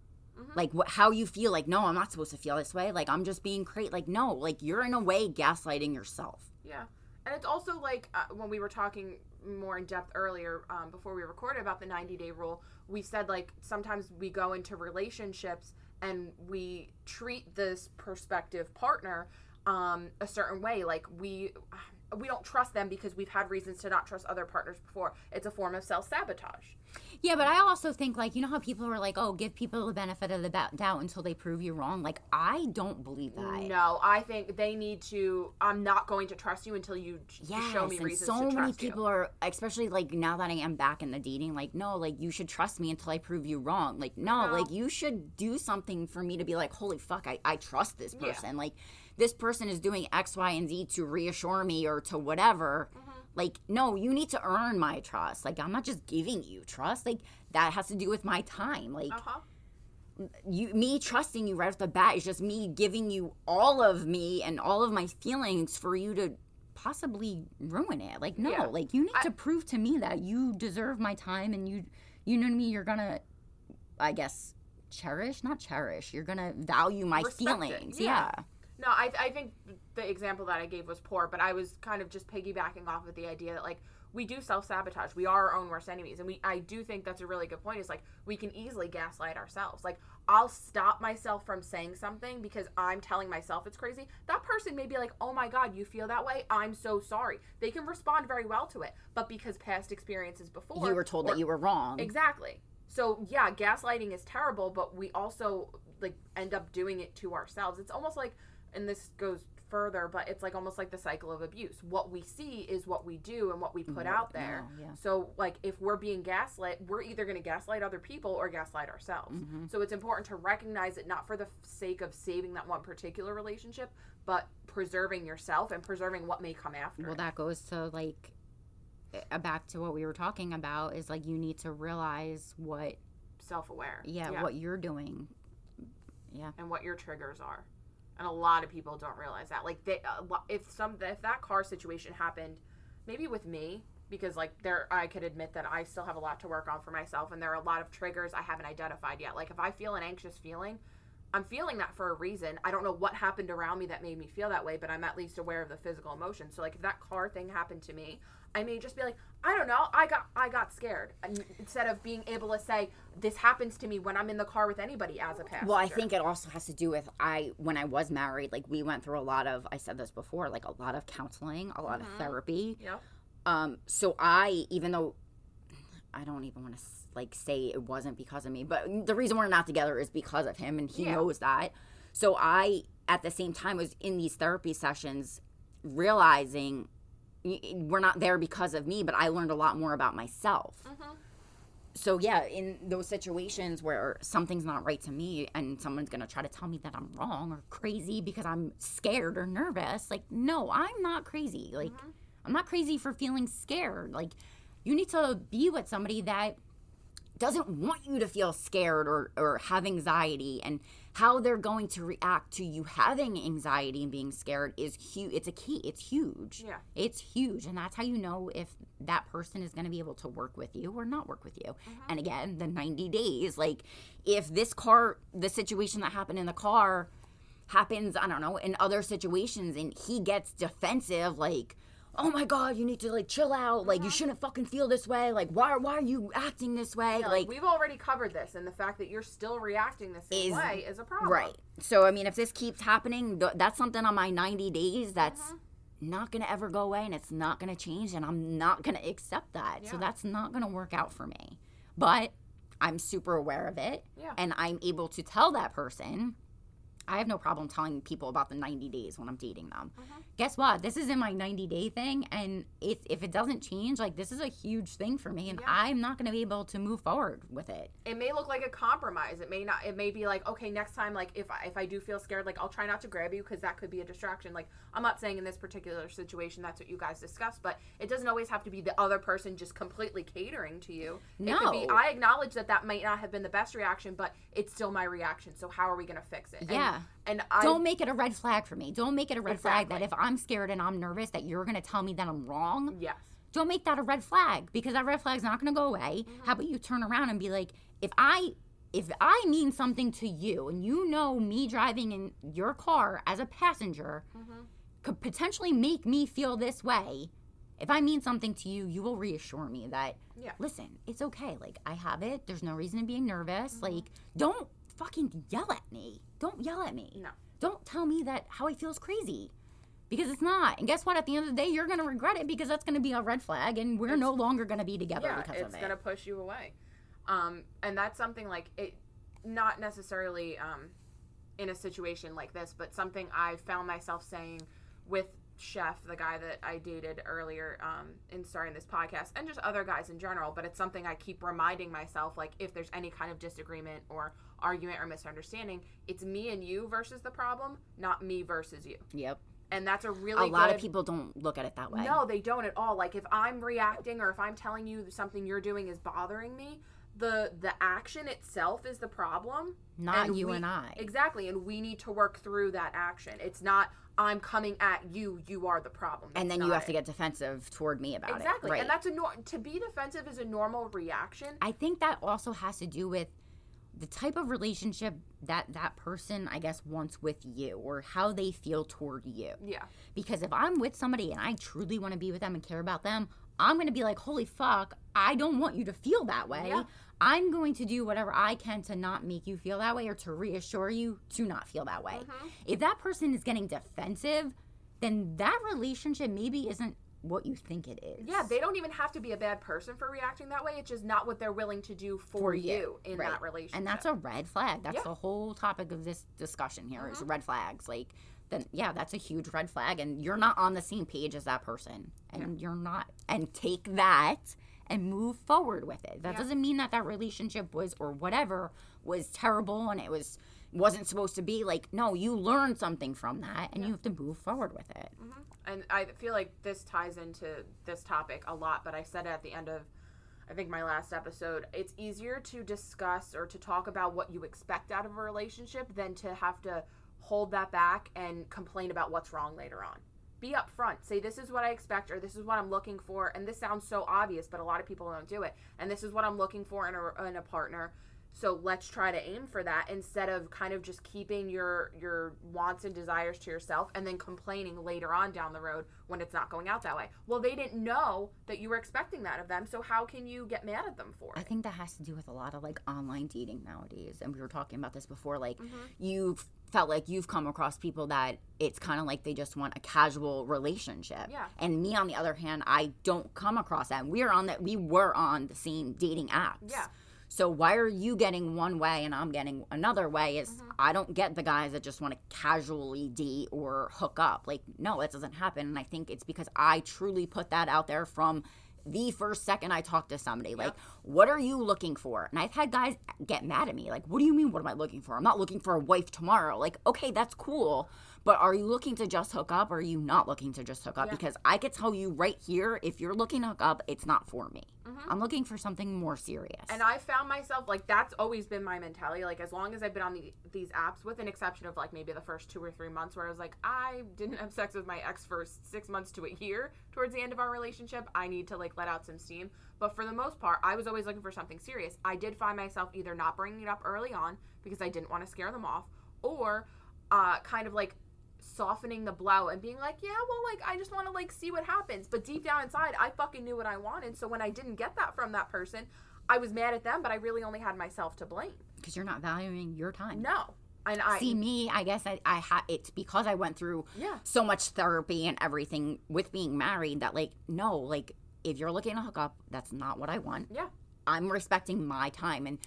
Mhm. Like what, how you feel like, no, I'm not supposed to feel this way. Like I'm just being crazy. Like no, like you're in a way gaslighting yourself. Yeah. And it's also like uh, when we were talking more in depth earlier um, before we recorded about the 90 day rule, we said like sometimes we go into relationships and we treat this prospective partner um, a certain way. Like we. We don't trust them because we've had reasons to not trust other partners before. It's a form of self sabotage. Yeah, but I also think like you know how people are like, oh, give people the benefit of the doubt until they prove you wrong. Like I don't believe that. No, I think they need to. I'm not going to trust you until you Yes, show me and reasons so to many trust you. people are, especially like now that I am back in the dating, like no, like you should trust me until I prove you wrong. Like no, No. like you should do something for me to be like, holy fuck, I, I trust this Yeah. person. Like this person is doing X, Y, and Z to reassure me or to whatever. Mm-hmm. Like no, you need to earn my trust. Like I'm not just giving you trust. Like that has to do with my time. Like Uh huh. you me trusting you right off the bat is just me giving you all of me and all of my feelings for you to possibly ruin it like no Yeah. like you need I- to prove to me that you deserve my time and you you know what i mean you're gonna i guess cherish not cherish you're gonna value my feelings yeah. yeah. No, I, I think the example that I gave was poor, but I was kind of just piggybacking off of the idea that like we do self sabotage. We are our own worst enemies, and we I do think that's a really good point. Is like we can easily gaslight ourselves. Like I'll stop myself from saying something because I'm telling myself it's crazy. That person may be like, "Oh my god, you feel that way? I'm so sorry." They can respond very well to it, but because past experiences before You were told or- that you were wrong. Exactly. So yeah, gaslighting is terrible, but we also like end up doing it to ourselves. It's almost like and this goes further, but it's like almost like the cycle of abuse. What we see is what we do and what we put out there. no, yeah. So like if we're being gaslit, we're either going to gaslight other people or gaslight ourselves. Mm-hmm. So it's important to recognize it not for the sake of saving that one particular relationship, but preserving yourself and preserving what may come after. Well, it. that goes to like uh, back to what we were talking about is like you need to realize what self-aware. yeah, what you're doing. Yeah. and what your triggers are. And a lot of people don't realize that. Like they, uh, if some if that car situation happened, maybe with me, because like there, I could admit that I still have a lot to work on for myself, and there are a lot of triggers I haven't identified yet. Like if I feel an anxious feeling, I'm feeling that for a reason. I don't know what happened around me that made me feel that way, but I'm at least aware of the physical emotion. So like if that car thing happened to me, I may just be like, I don't know, I got I got scared, and instead of being able to say this happens to me when I'm in the car with anybody as a passenger. Well, I think it also has to do with I when I was married, like we went through a lot of I said this before, like a lot of counseling, a lot of therapy. Yep. Um so I even though I don't even want to like say it wasn't because of me, but the reason we're not together is because of him and he Yeah. knows that. So I at the same time was in these therapy sessions realizing we're not there because of me, but I learned a lot more about myself. Mm-hmm. So yeah, in those situations where something's not right to me and someone's gonna try to tell me that I'm wrong or crazy because I'm scared or nervous, like no, I'm not crazy. Like mm-hmm. I'm not crazy for feeling scared. Like you need to be with somebody that doesn't want you to feel scared or, or have anxiety and how they're going to react to you having anxiety and being scared is huge it's a key it's huge. Yeah. it's huge and that's how you know if that person is going to be able to work with you or not work with you. Mm-hmm. And again the 90 days like if this car the situation that happened in the car happens i don't know in other situations and he gets defensive like oh my god you need to like chill out like you shouldn't fucking feel this way like why, why are you acting this way Yeah, like we've already covered this, and the fact that you're still reacting the same Is- way is a problem. Right. So I mean, if this keeps happening, th- that's something on my 90 days that's Mm-hmm. not to ever go away and it's not to change and I'm not to accept that. So that's not to work out for me. But I'm super aware of it Yeah. and I'm able to tell that person I have no problem telling people about the 90 days when I'm dating them. Mm-hmm. Guess what? This is in my 90 day thing, and if, if it doesn't change, like this is a huge thing for me, and Yeah. I'm not going to be able to move forward with it. It may look like a compromise. It may not. It may be like, okay, next time, like if I, if I do feel scared, like I'll try not to grab you because that could be a distraction. Like I'm not saying in this particular situation that's what you guys discussed, but it doesn't always have to be the other person just completely catering to you. It could be. No. I acknowledge that that might not have been the best reaction, but it's still my reaction. So how are we gonna fix it? Yeah. And, I Don't make it a red flag for me. Don't make it a red flag that if I'm scared and I'm nervous that you're going to tell me that I'm wrong. yes. Don't make that a red flag because that red flag's not going to go away. Mm-hmm. How about you turn around and be like, if I if I mean something to you and you know me driving in your car as a passenger Mm-hmm. could potentially make me feel this way, if I mean something to you, you will reassure me that Yeah. listen, it's okay. Like I have it. There's no reason to be nervous. Mm-hmm. Like don't fucking yell at me. Don't yell at me. No. Don't tell me that how I feel is crazy. Because it's not. And guess what? At the end of the day, you're going to regret it because that's going to be a red flag and we're no longer going to be together yeah, because it's of it. gonna push you away. Um, and that's something like it, not necessarily um, in a situation like this, but something I found myself saying with Chef, the guy that I dated earlier um, in starting this podcast, and just other guys in general. But it's something I keep reminding myself, like if there's any kind of disagreement or argument or misunderstanding, it's me and you versus the problem, not me versus you. Yep. And that's a really a lot good- of people don't look at it that way. no, they don't at all. Like if I'm reacting or if I'm telling you something you're doing is bothering me, the the action itself is the problem. Not you we- and I. Exactly, and we need to work through that action. It's not I'm coming at you, you are the problem. and then you have to get defensive toward me about Exactly. it. Right. And that's a nor- to be defensive is a normal reaction. I think that also has to do with the type of relationship that that person, I guess, wants with you or how they feel toward you. Yeah. Because if I'm with somebody and I truly want to be with them and care about them, I'm going to be like, holy fuck, I don't want you to feel that way. Yeah. I'm going to do whatever I can to not make you feel that way or to reassure you to not feel that way. Mm-hmm. If that person is getting defensive, then that relationship maybe isn't what you think it is. Yeah, they don't even have to be a bad person for reacting that way. It's just not what they're willing to do for, you, in Right. that relationship. And that's a red flag. That's Yeah. Mm-hmm. the whole topic of this discussion here is red flags. Like then yeah, that's a huge red flag and you're not on the same page as that person. And you're not and take that and move forward with it. That Yeah. doesn't mean that that relationship was or whatever was terrible and it was wasn't supposed to be like no, you learned something from that and you have to move forward with it. Mm-hmm. and I feel like this ties into this topic a lot, but I said it at the end of I think my last episode. It's easier to discuss or to talk about what you expect out of a relationship than to have to hold that back and complain about what's wrong later on. Be upfront. Say this is what I expect or this is what I'm looking for and this sounds so obvious, but a lot of people don't do it. And this is what I'm looking for in a in a partner. So let's try to aim for that instead of kind of just keeping your your wants and desires to yourself and then complaining later on down the road when it's not going out that way. Well, they didn't know that you were expecting that of them, so how can you get mad at them for I think that has to do with a lot of like online dating nowadays. And we were talking about this before. Like, Mm-hmm. you've felt like you've come across people that it's kind of like they just want a casual relationship. Yeah. And me, on the other hand, I don't come across that. We're on that. We were on the same dating apps. Yeah. So why are you getting one way and I'm getting another way? Is Mm-hmm. I don't get the guys that just want to casually date or hook up. Like, no, that doesn't happen. And I think it's because I truly put that out there from the first second I talk to somebody. Like, what are you looking for? And I've had guys get mad at me. Like, what do you mean? What am I looking for? I'm not looking for a wife tomorrow. Like, okay, that's cool. But are you looking to just hook up or are you not looking to just hook up? Yeah. Because I could tell you right here, if you're looking to hook up, it's not for me. Mm-hmm. I'm looking for something more serious. And I found myself like that's always been my mentality. Like as long as I've been on the, these apps, with an exception of like maybe the first two or three months, where I was like, I didn't have sex with my ex for six months to a year towards the end of our relationship. I need to like let out some steam. But for the most part, I was always looking for something serious. I did find myself either not bringing it up early on because I didn't want to scare them off, or uh, kind of like softening the blow and being like, yeah, well, like I just want to like see what happens. But deep down inside, I fucking knew what I wanted. So when I didn't get that from that person, I was mad at them, but I really only had myself to blame. because you're not valuing your time. No, and I See me, I guess I, I had it's because I went through Yeah. so much therapy and everything with being married that like no, like if you're looking to hook up, that's not what I want. yeah, I'm respecting my time and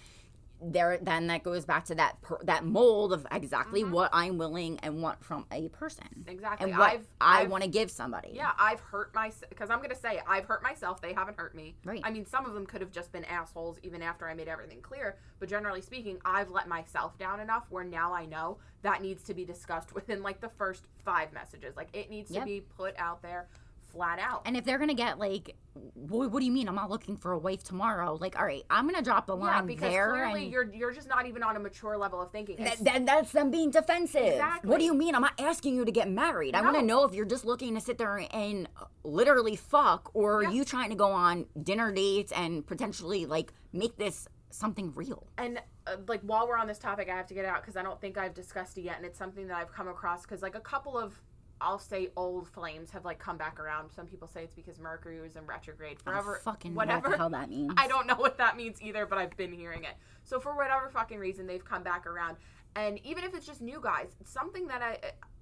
there then that goes back to that per, that mold of exactly what I'm willing and want from a person. Mm-hmm. exactly. And what I've, I want to give somebody. Yeah, I've hurt myself because I'm gonna say I've hurt myself. They haven't hurt me. Right. I mean, some of them could have just been assholes even after I made everything clear. But generally speaking, I've let myself down enough where now I know that needs to be discussed [LAUGHS] within like the first five messages. Like it needs to be put out there, flat out. And if they're gonna get like, what, what do you mean? I'm not looking for a wife tomorrow. Like, all right, I'm gonna drop the line yeah, because there. clearly and you're you're just not even on a mature level of thinking. That, that, that's them being defensive. Exactly. What do you mean? I'm not asking you to get married. I want to know if you're just looking to sit there and uh, literally fuck, or Yeah. are you trying to go on dinner dates and potentially like make this something real. and uh, like while we're on this topic i have to get it out because i don't think i've discussed it yet and it's something that i've come across because like a couple of i'll say old flames have like come back around. Some people say it's because mercury was in retrograde forever. fucking whatever what hell that [LAUGHS] means. i don't know what that means either but i've been hearing it. So for whatever fucking reason they've come back around. And even if it's just new guys it's something that i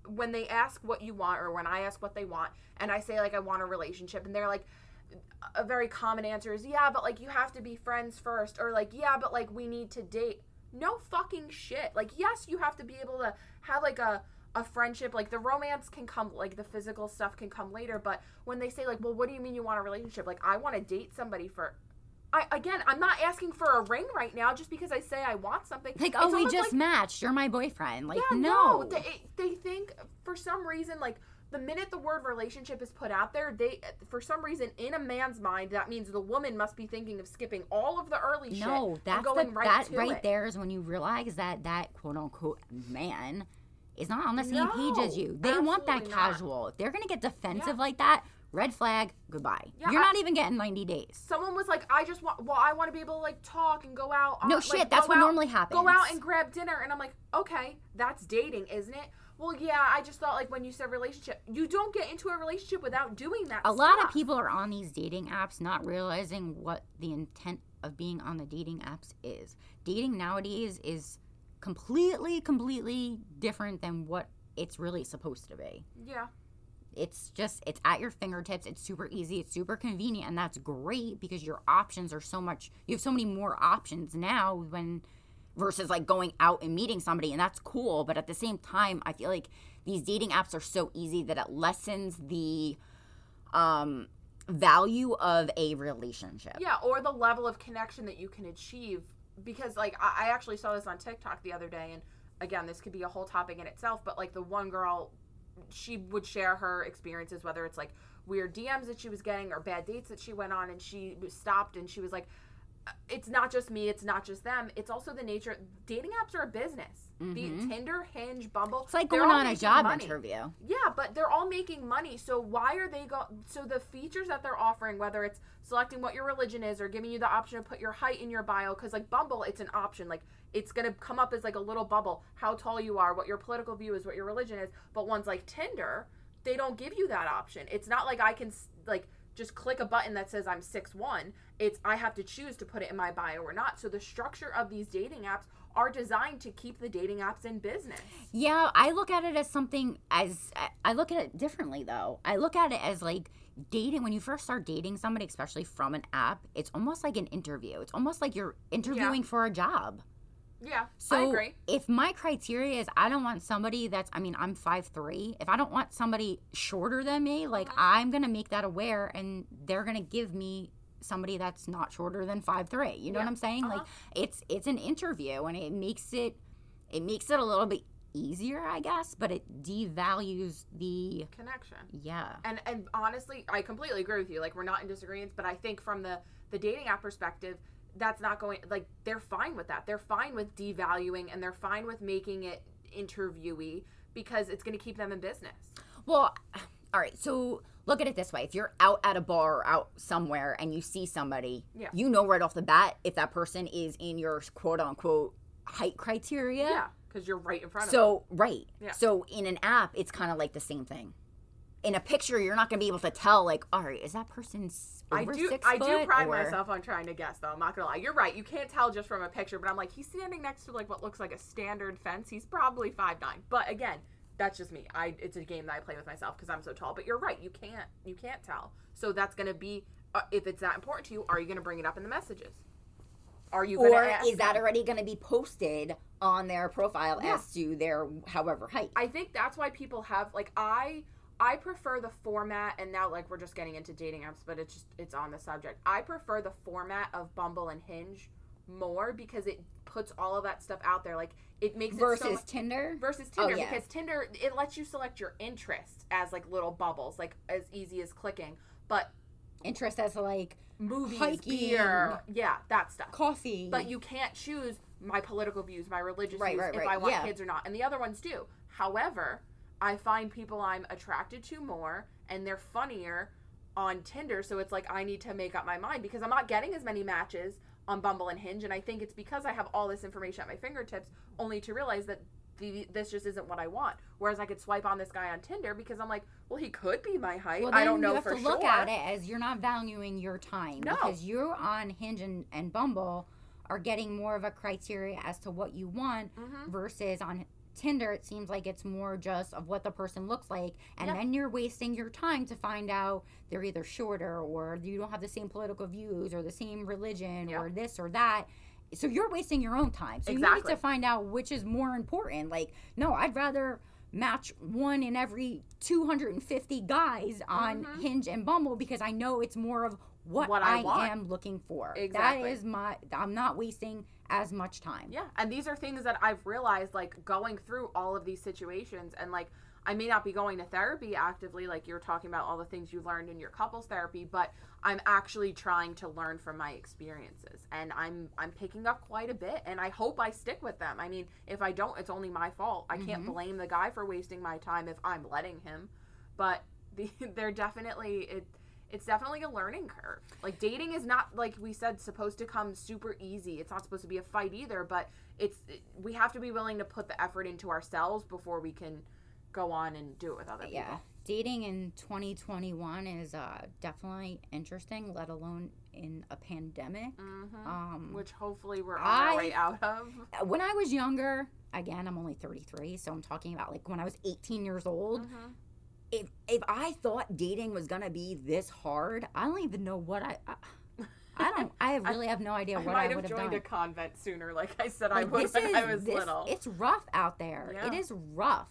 when they ask what you want or when i ask what they want and i say like i want a relationship and they're like a very common answer is yeah but like you have to be friends first or like yeah but like we need to date. No fucking shit. Like yes you have to be able to have like a a friendship like the romance can come like the physical stuff can come later but when they say like well what do you mean you want a relationship like i want to date somebody for I, again, I'm not asking for a ring right now just because I say I want something. Like, It's oh, we just like- matched. You're my boyfriend. Like, yeah, no. They, they think for some reason, like the minute the word relationship is put out there, they for some reason in a man's mind that means the woman must be thinking of skipping all of the early shit No, that's going the, right that right it. there is when you realize that that quote unquote man is not on the same page as you. They want that absolutely not. casual. If they're gonna get defensive Yeah. like that, red flag, goodbye. Yeah, You're I- not even getting 90 days. Someone was like, "I just want, well, I want to be able to like talk and go out." Uh, no on- shit, like, that's what out- normally happens. Go out and grab dinner, and I'm like, "Okay, that's dating, isn't it?" Well, yeah, I just thought like when you said relationship, you don't get into a relationship without doing that. A lot of people are on these dating apps not realizing what the intent of being on the dating apps is. Dating nowadays is completely, completely different than what it's really supposed to be. Yeah. It's just, it's at your fingertips. It's super easy. It's super convenient. And that's great because your options are so much, you have so many more options now when, versus like going out and meeting somebody. And that's cool. But at the same time, I feel like these dating apps are so easy that it lessens the, um, value of a relationship. Yeah, or the level of connection that you can achieve. Because, like, I, I actually saw this on TikTok the other day, and again, this could be a whole topic in itself, but like the one girl, she would share her experiences, whether it's like weird DMs that she was getting or bad dates that she went on, and she stopped and she was like, "Uh, it's not just me, it's not just them, it's also the nature. Dating apps are a business. It mm-hmm. Tinder, Hinge, Bumble. It's like they're going on a job money. interview. Yeah, but they're all making money. So why are they go? So the features that they're offering, whether it's selecting what your religion is or giving you the option to put your height in your bio, because like Bumble, it's an option. Like it's gonna come up as like a little bubble, how tall you are, what your political view is, what your religion is. But ones like Tinder, they don't give you that option. It's not like I can s- like just click a button that says I'm six one. It's I have to choose to put it in my bio or not. So the structure of these dating apps are designed to keep the dating apps in business. Yeah, I look at it as something as I look at it differently though. I look at it as like dating when you first start dating somebody, especially from an app, it's almost like an interview. It's almost like you're interviewing for a job. Yeah, So I agree. if my criteria is I don't want somebody that's I mean, I'm five three. If I don't want somebody shorter than me, like Uh-huh. I'm gonna make that aware and they're gonna give me somebody that's not shorter than five three. You know Yeah. what I'm saying? Uh-huh. Like it's it's an interview and it makes it it makes it a little bit easier, I guess, but it devalues the Connection. yeah. And and honestly, I completely agree with you. Like we're not in disagreement, but I think from the the dating app perspective, that's not going like they're fine with that. They're fine with devaluing and they're fine with making it interviewee because it's going to keep them in business. Well, [SIGHS] all right. So look at it this way: if you're out at a bar or out somewhere and you see somebody, Yeah. you know right off the bat if that person is in your quote unquote height criteria. Yeah, because you're right in front of them. So right. Yeah. So in an app, it's kind of like the same thing. In a picture, you're not going to be able to tell. Like, all right, is that person's. I do. six I do pride or- myself on trying to guess, though. I'm not gonna lie. You're right. You can't tell just from a picture, but I'm like, he's standing next to like what looks like a standard fence. He's probably five nine. But again, that's just me. I it's a game that I play with myself because I'm so tall. But you're right. You can't. You can't tell. So that's gonna be uh, if it's that important to you. Are you gonna bring it up in the messages? Are you gonna? Or is that them? already going to be posted on their profile Yeah. as to their however height? I think that's why people have like I I prefer the format and now like we're just getting into dating apps but it's just it's on the subject. I prefer the format of Bumble and Hinge more because it puts all of that stuff out there like it makes it Versus so much, Tinder. versus oh, Tinder yeah. because Tinder it lets you select your interests as like little bubbles like as easy as clicking but Interest as like movies Hiking. beer yeah that stuff coffee. but you can't choose my political views, my religious Right, views, right, if I want yeah. kids or not. And the other ones do. However, I find people I'm attracted to more and they're funnier on Tinder. So it's like I need to make up my mind because I'm not getting as many matches on Bumble and Hinge. And I think it's because I have all this information at my fingertips only to realize that the, this just isn't what I want. Whereas I could swipe on this guy on Tinder because I'm like, well, he could be my height. Well, I don't know you have for to sure. look at it as you're not valuing your time No. because you're on Hinge and, and Bumble are getting more of a criteria as to what you want Mhm. versus on Tinder it seems like it's more just of what the person looks like and Yeah. then you're wasting your time to find out they're either shorter or you don't have the same political views or the same religion Yeah. or this or that so you're wasting your own time so you need to find out which is more important like no I'd rather match one in every 250 guys on Mhm. Hinge and Bumble because I know it's more of what, What I I, am looking for. Exactly. That is my I'm not wasting as much time. Yeah, and these are things that I've realized like going through all of these situations and like I may not be going to therapy actively like you're talking about all the things you learned in your couples therapy, but I'm actually trying to learn from my experiences and I'm I'm picking up quite a bit and I hope I stick with them. I mean, if I don't, it's only my fault. I can't Mhm. blame the guy for wasting my time if I'm letting him. But [LAUGHS] the, they're definitely it it's definitely a learning curve. Like dating is not like we said supposed to come super easy. It's not supposed to be a fight either, but it's we have to be willing to put the effort into ourselves before we can go on and do it with other people. yeah dating in 2021 is uh, definitely interesting let alone in a pandemic hmm um, Which hopefully we're on I- our way out of. [LAUGHS] when i was younger again i'm only 33 so i'm talking about like when i was 18 years old Mhm. If if i thought dating was gonna be this hard i don't even know what i i, I don't [LAUGHS] i really have no idea what I i have would have joined done a convent sooner, like I said I would when I was this- little. It's rough out there. Yeah. It is rough.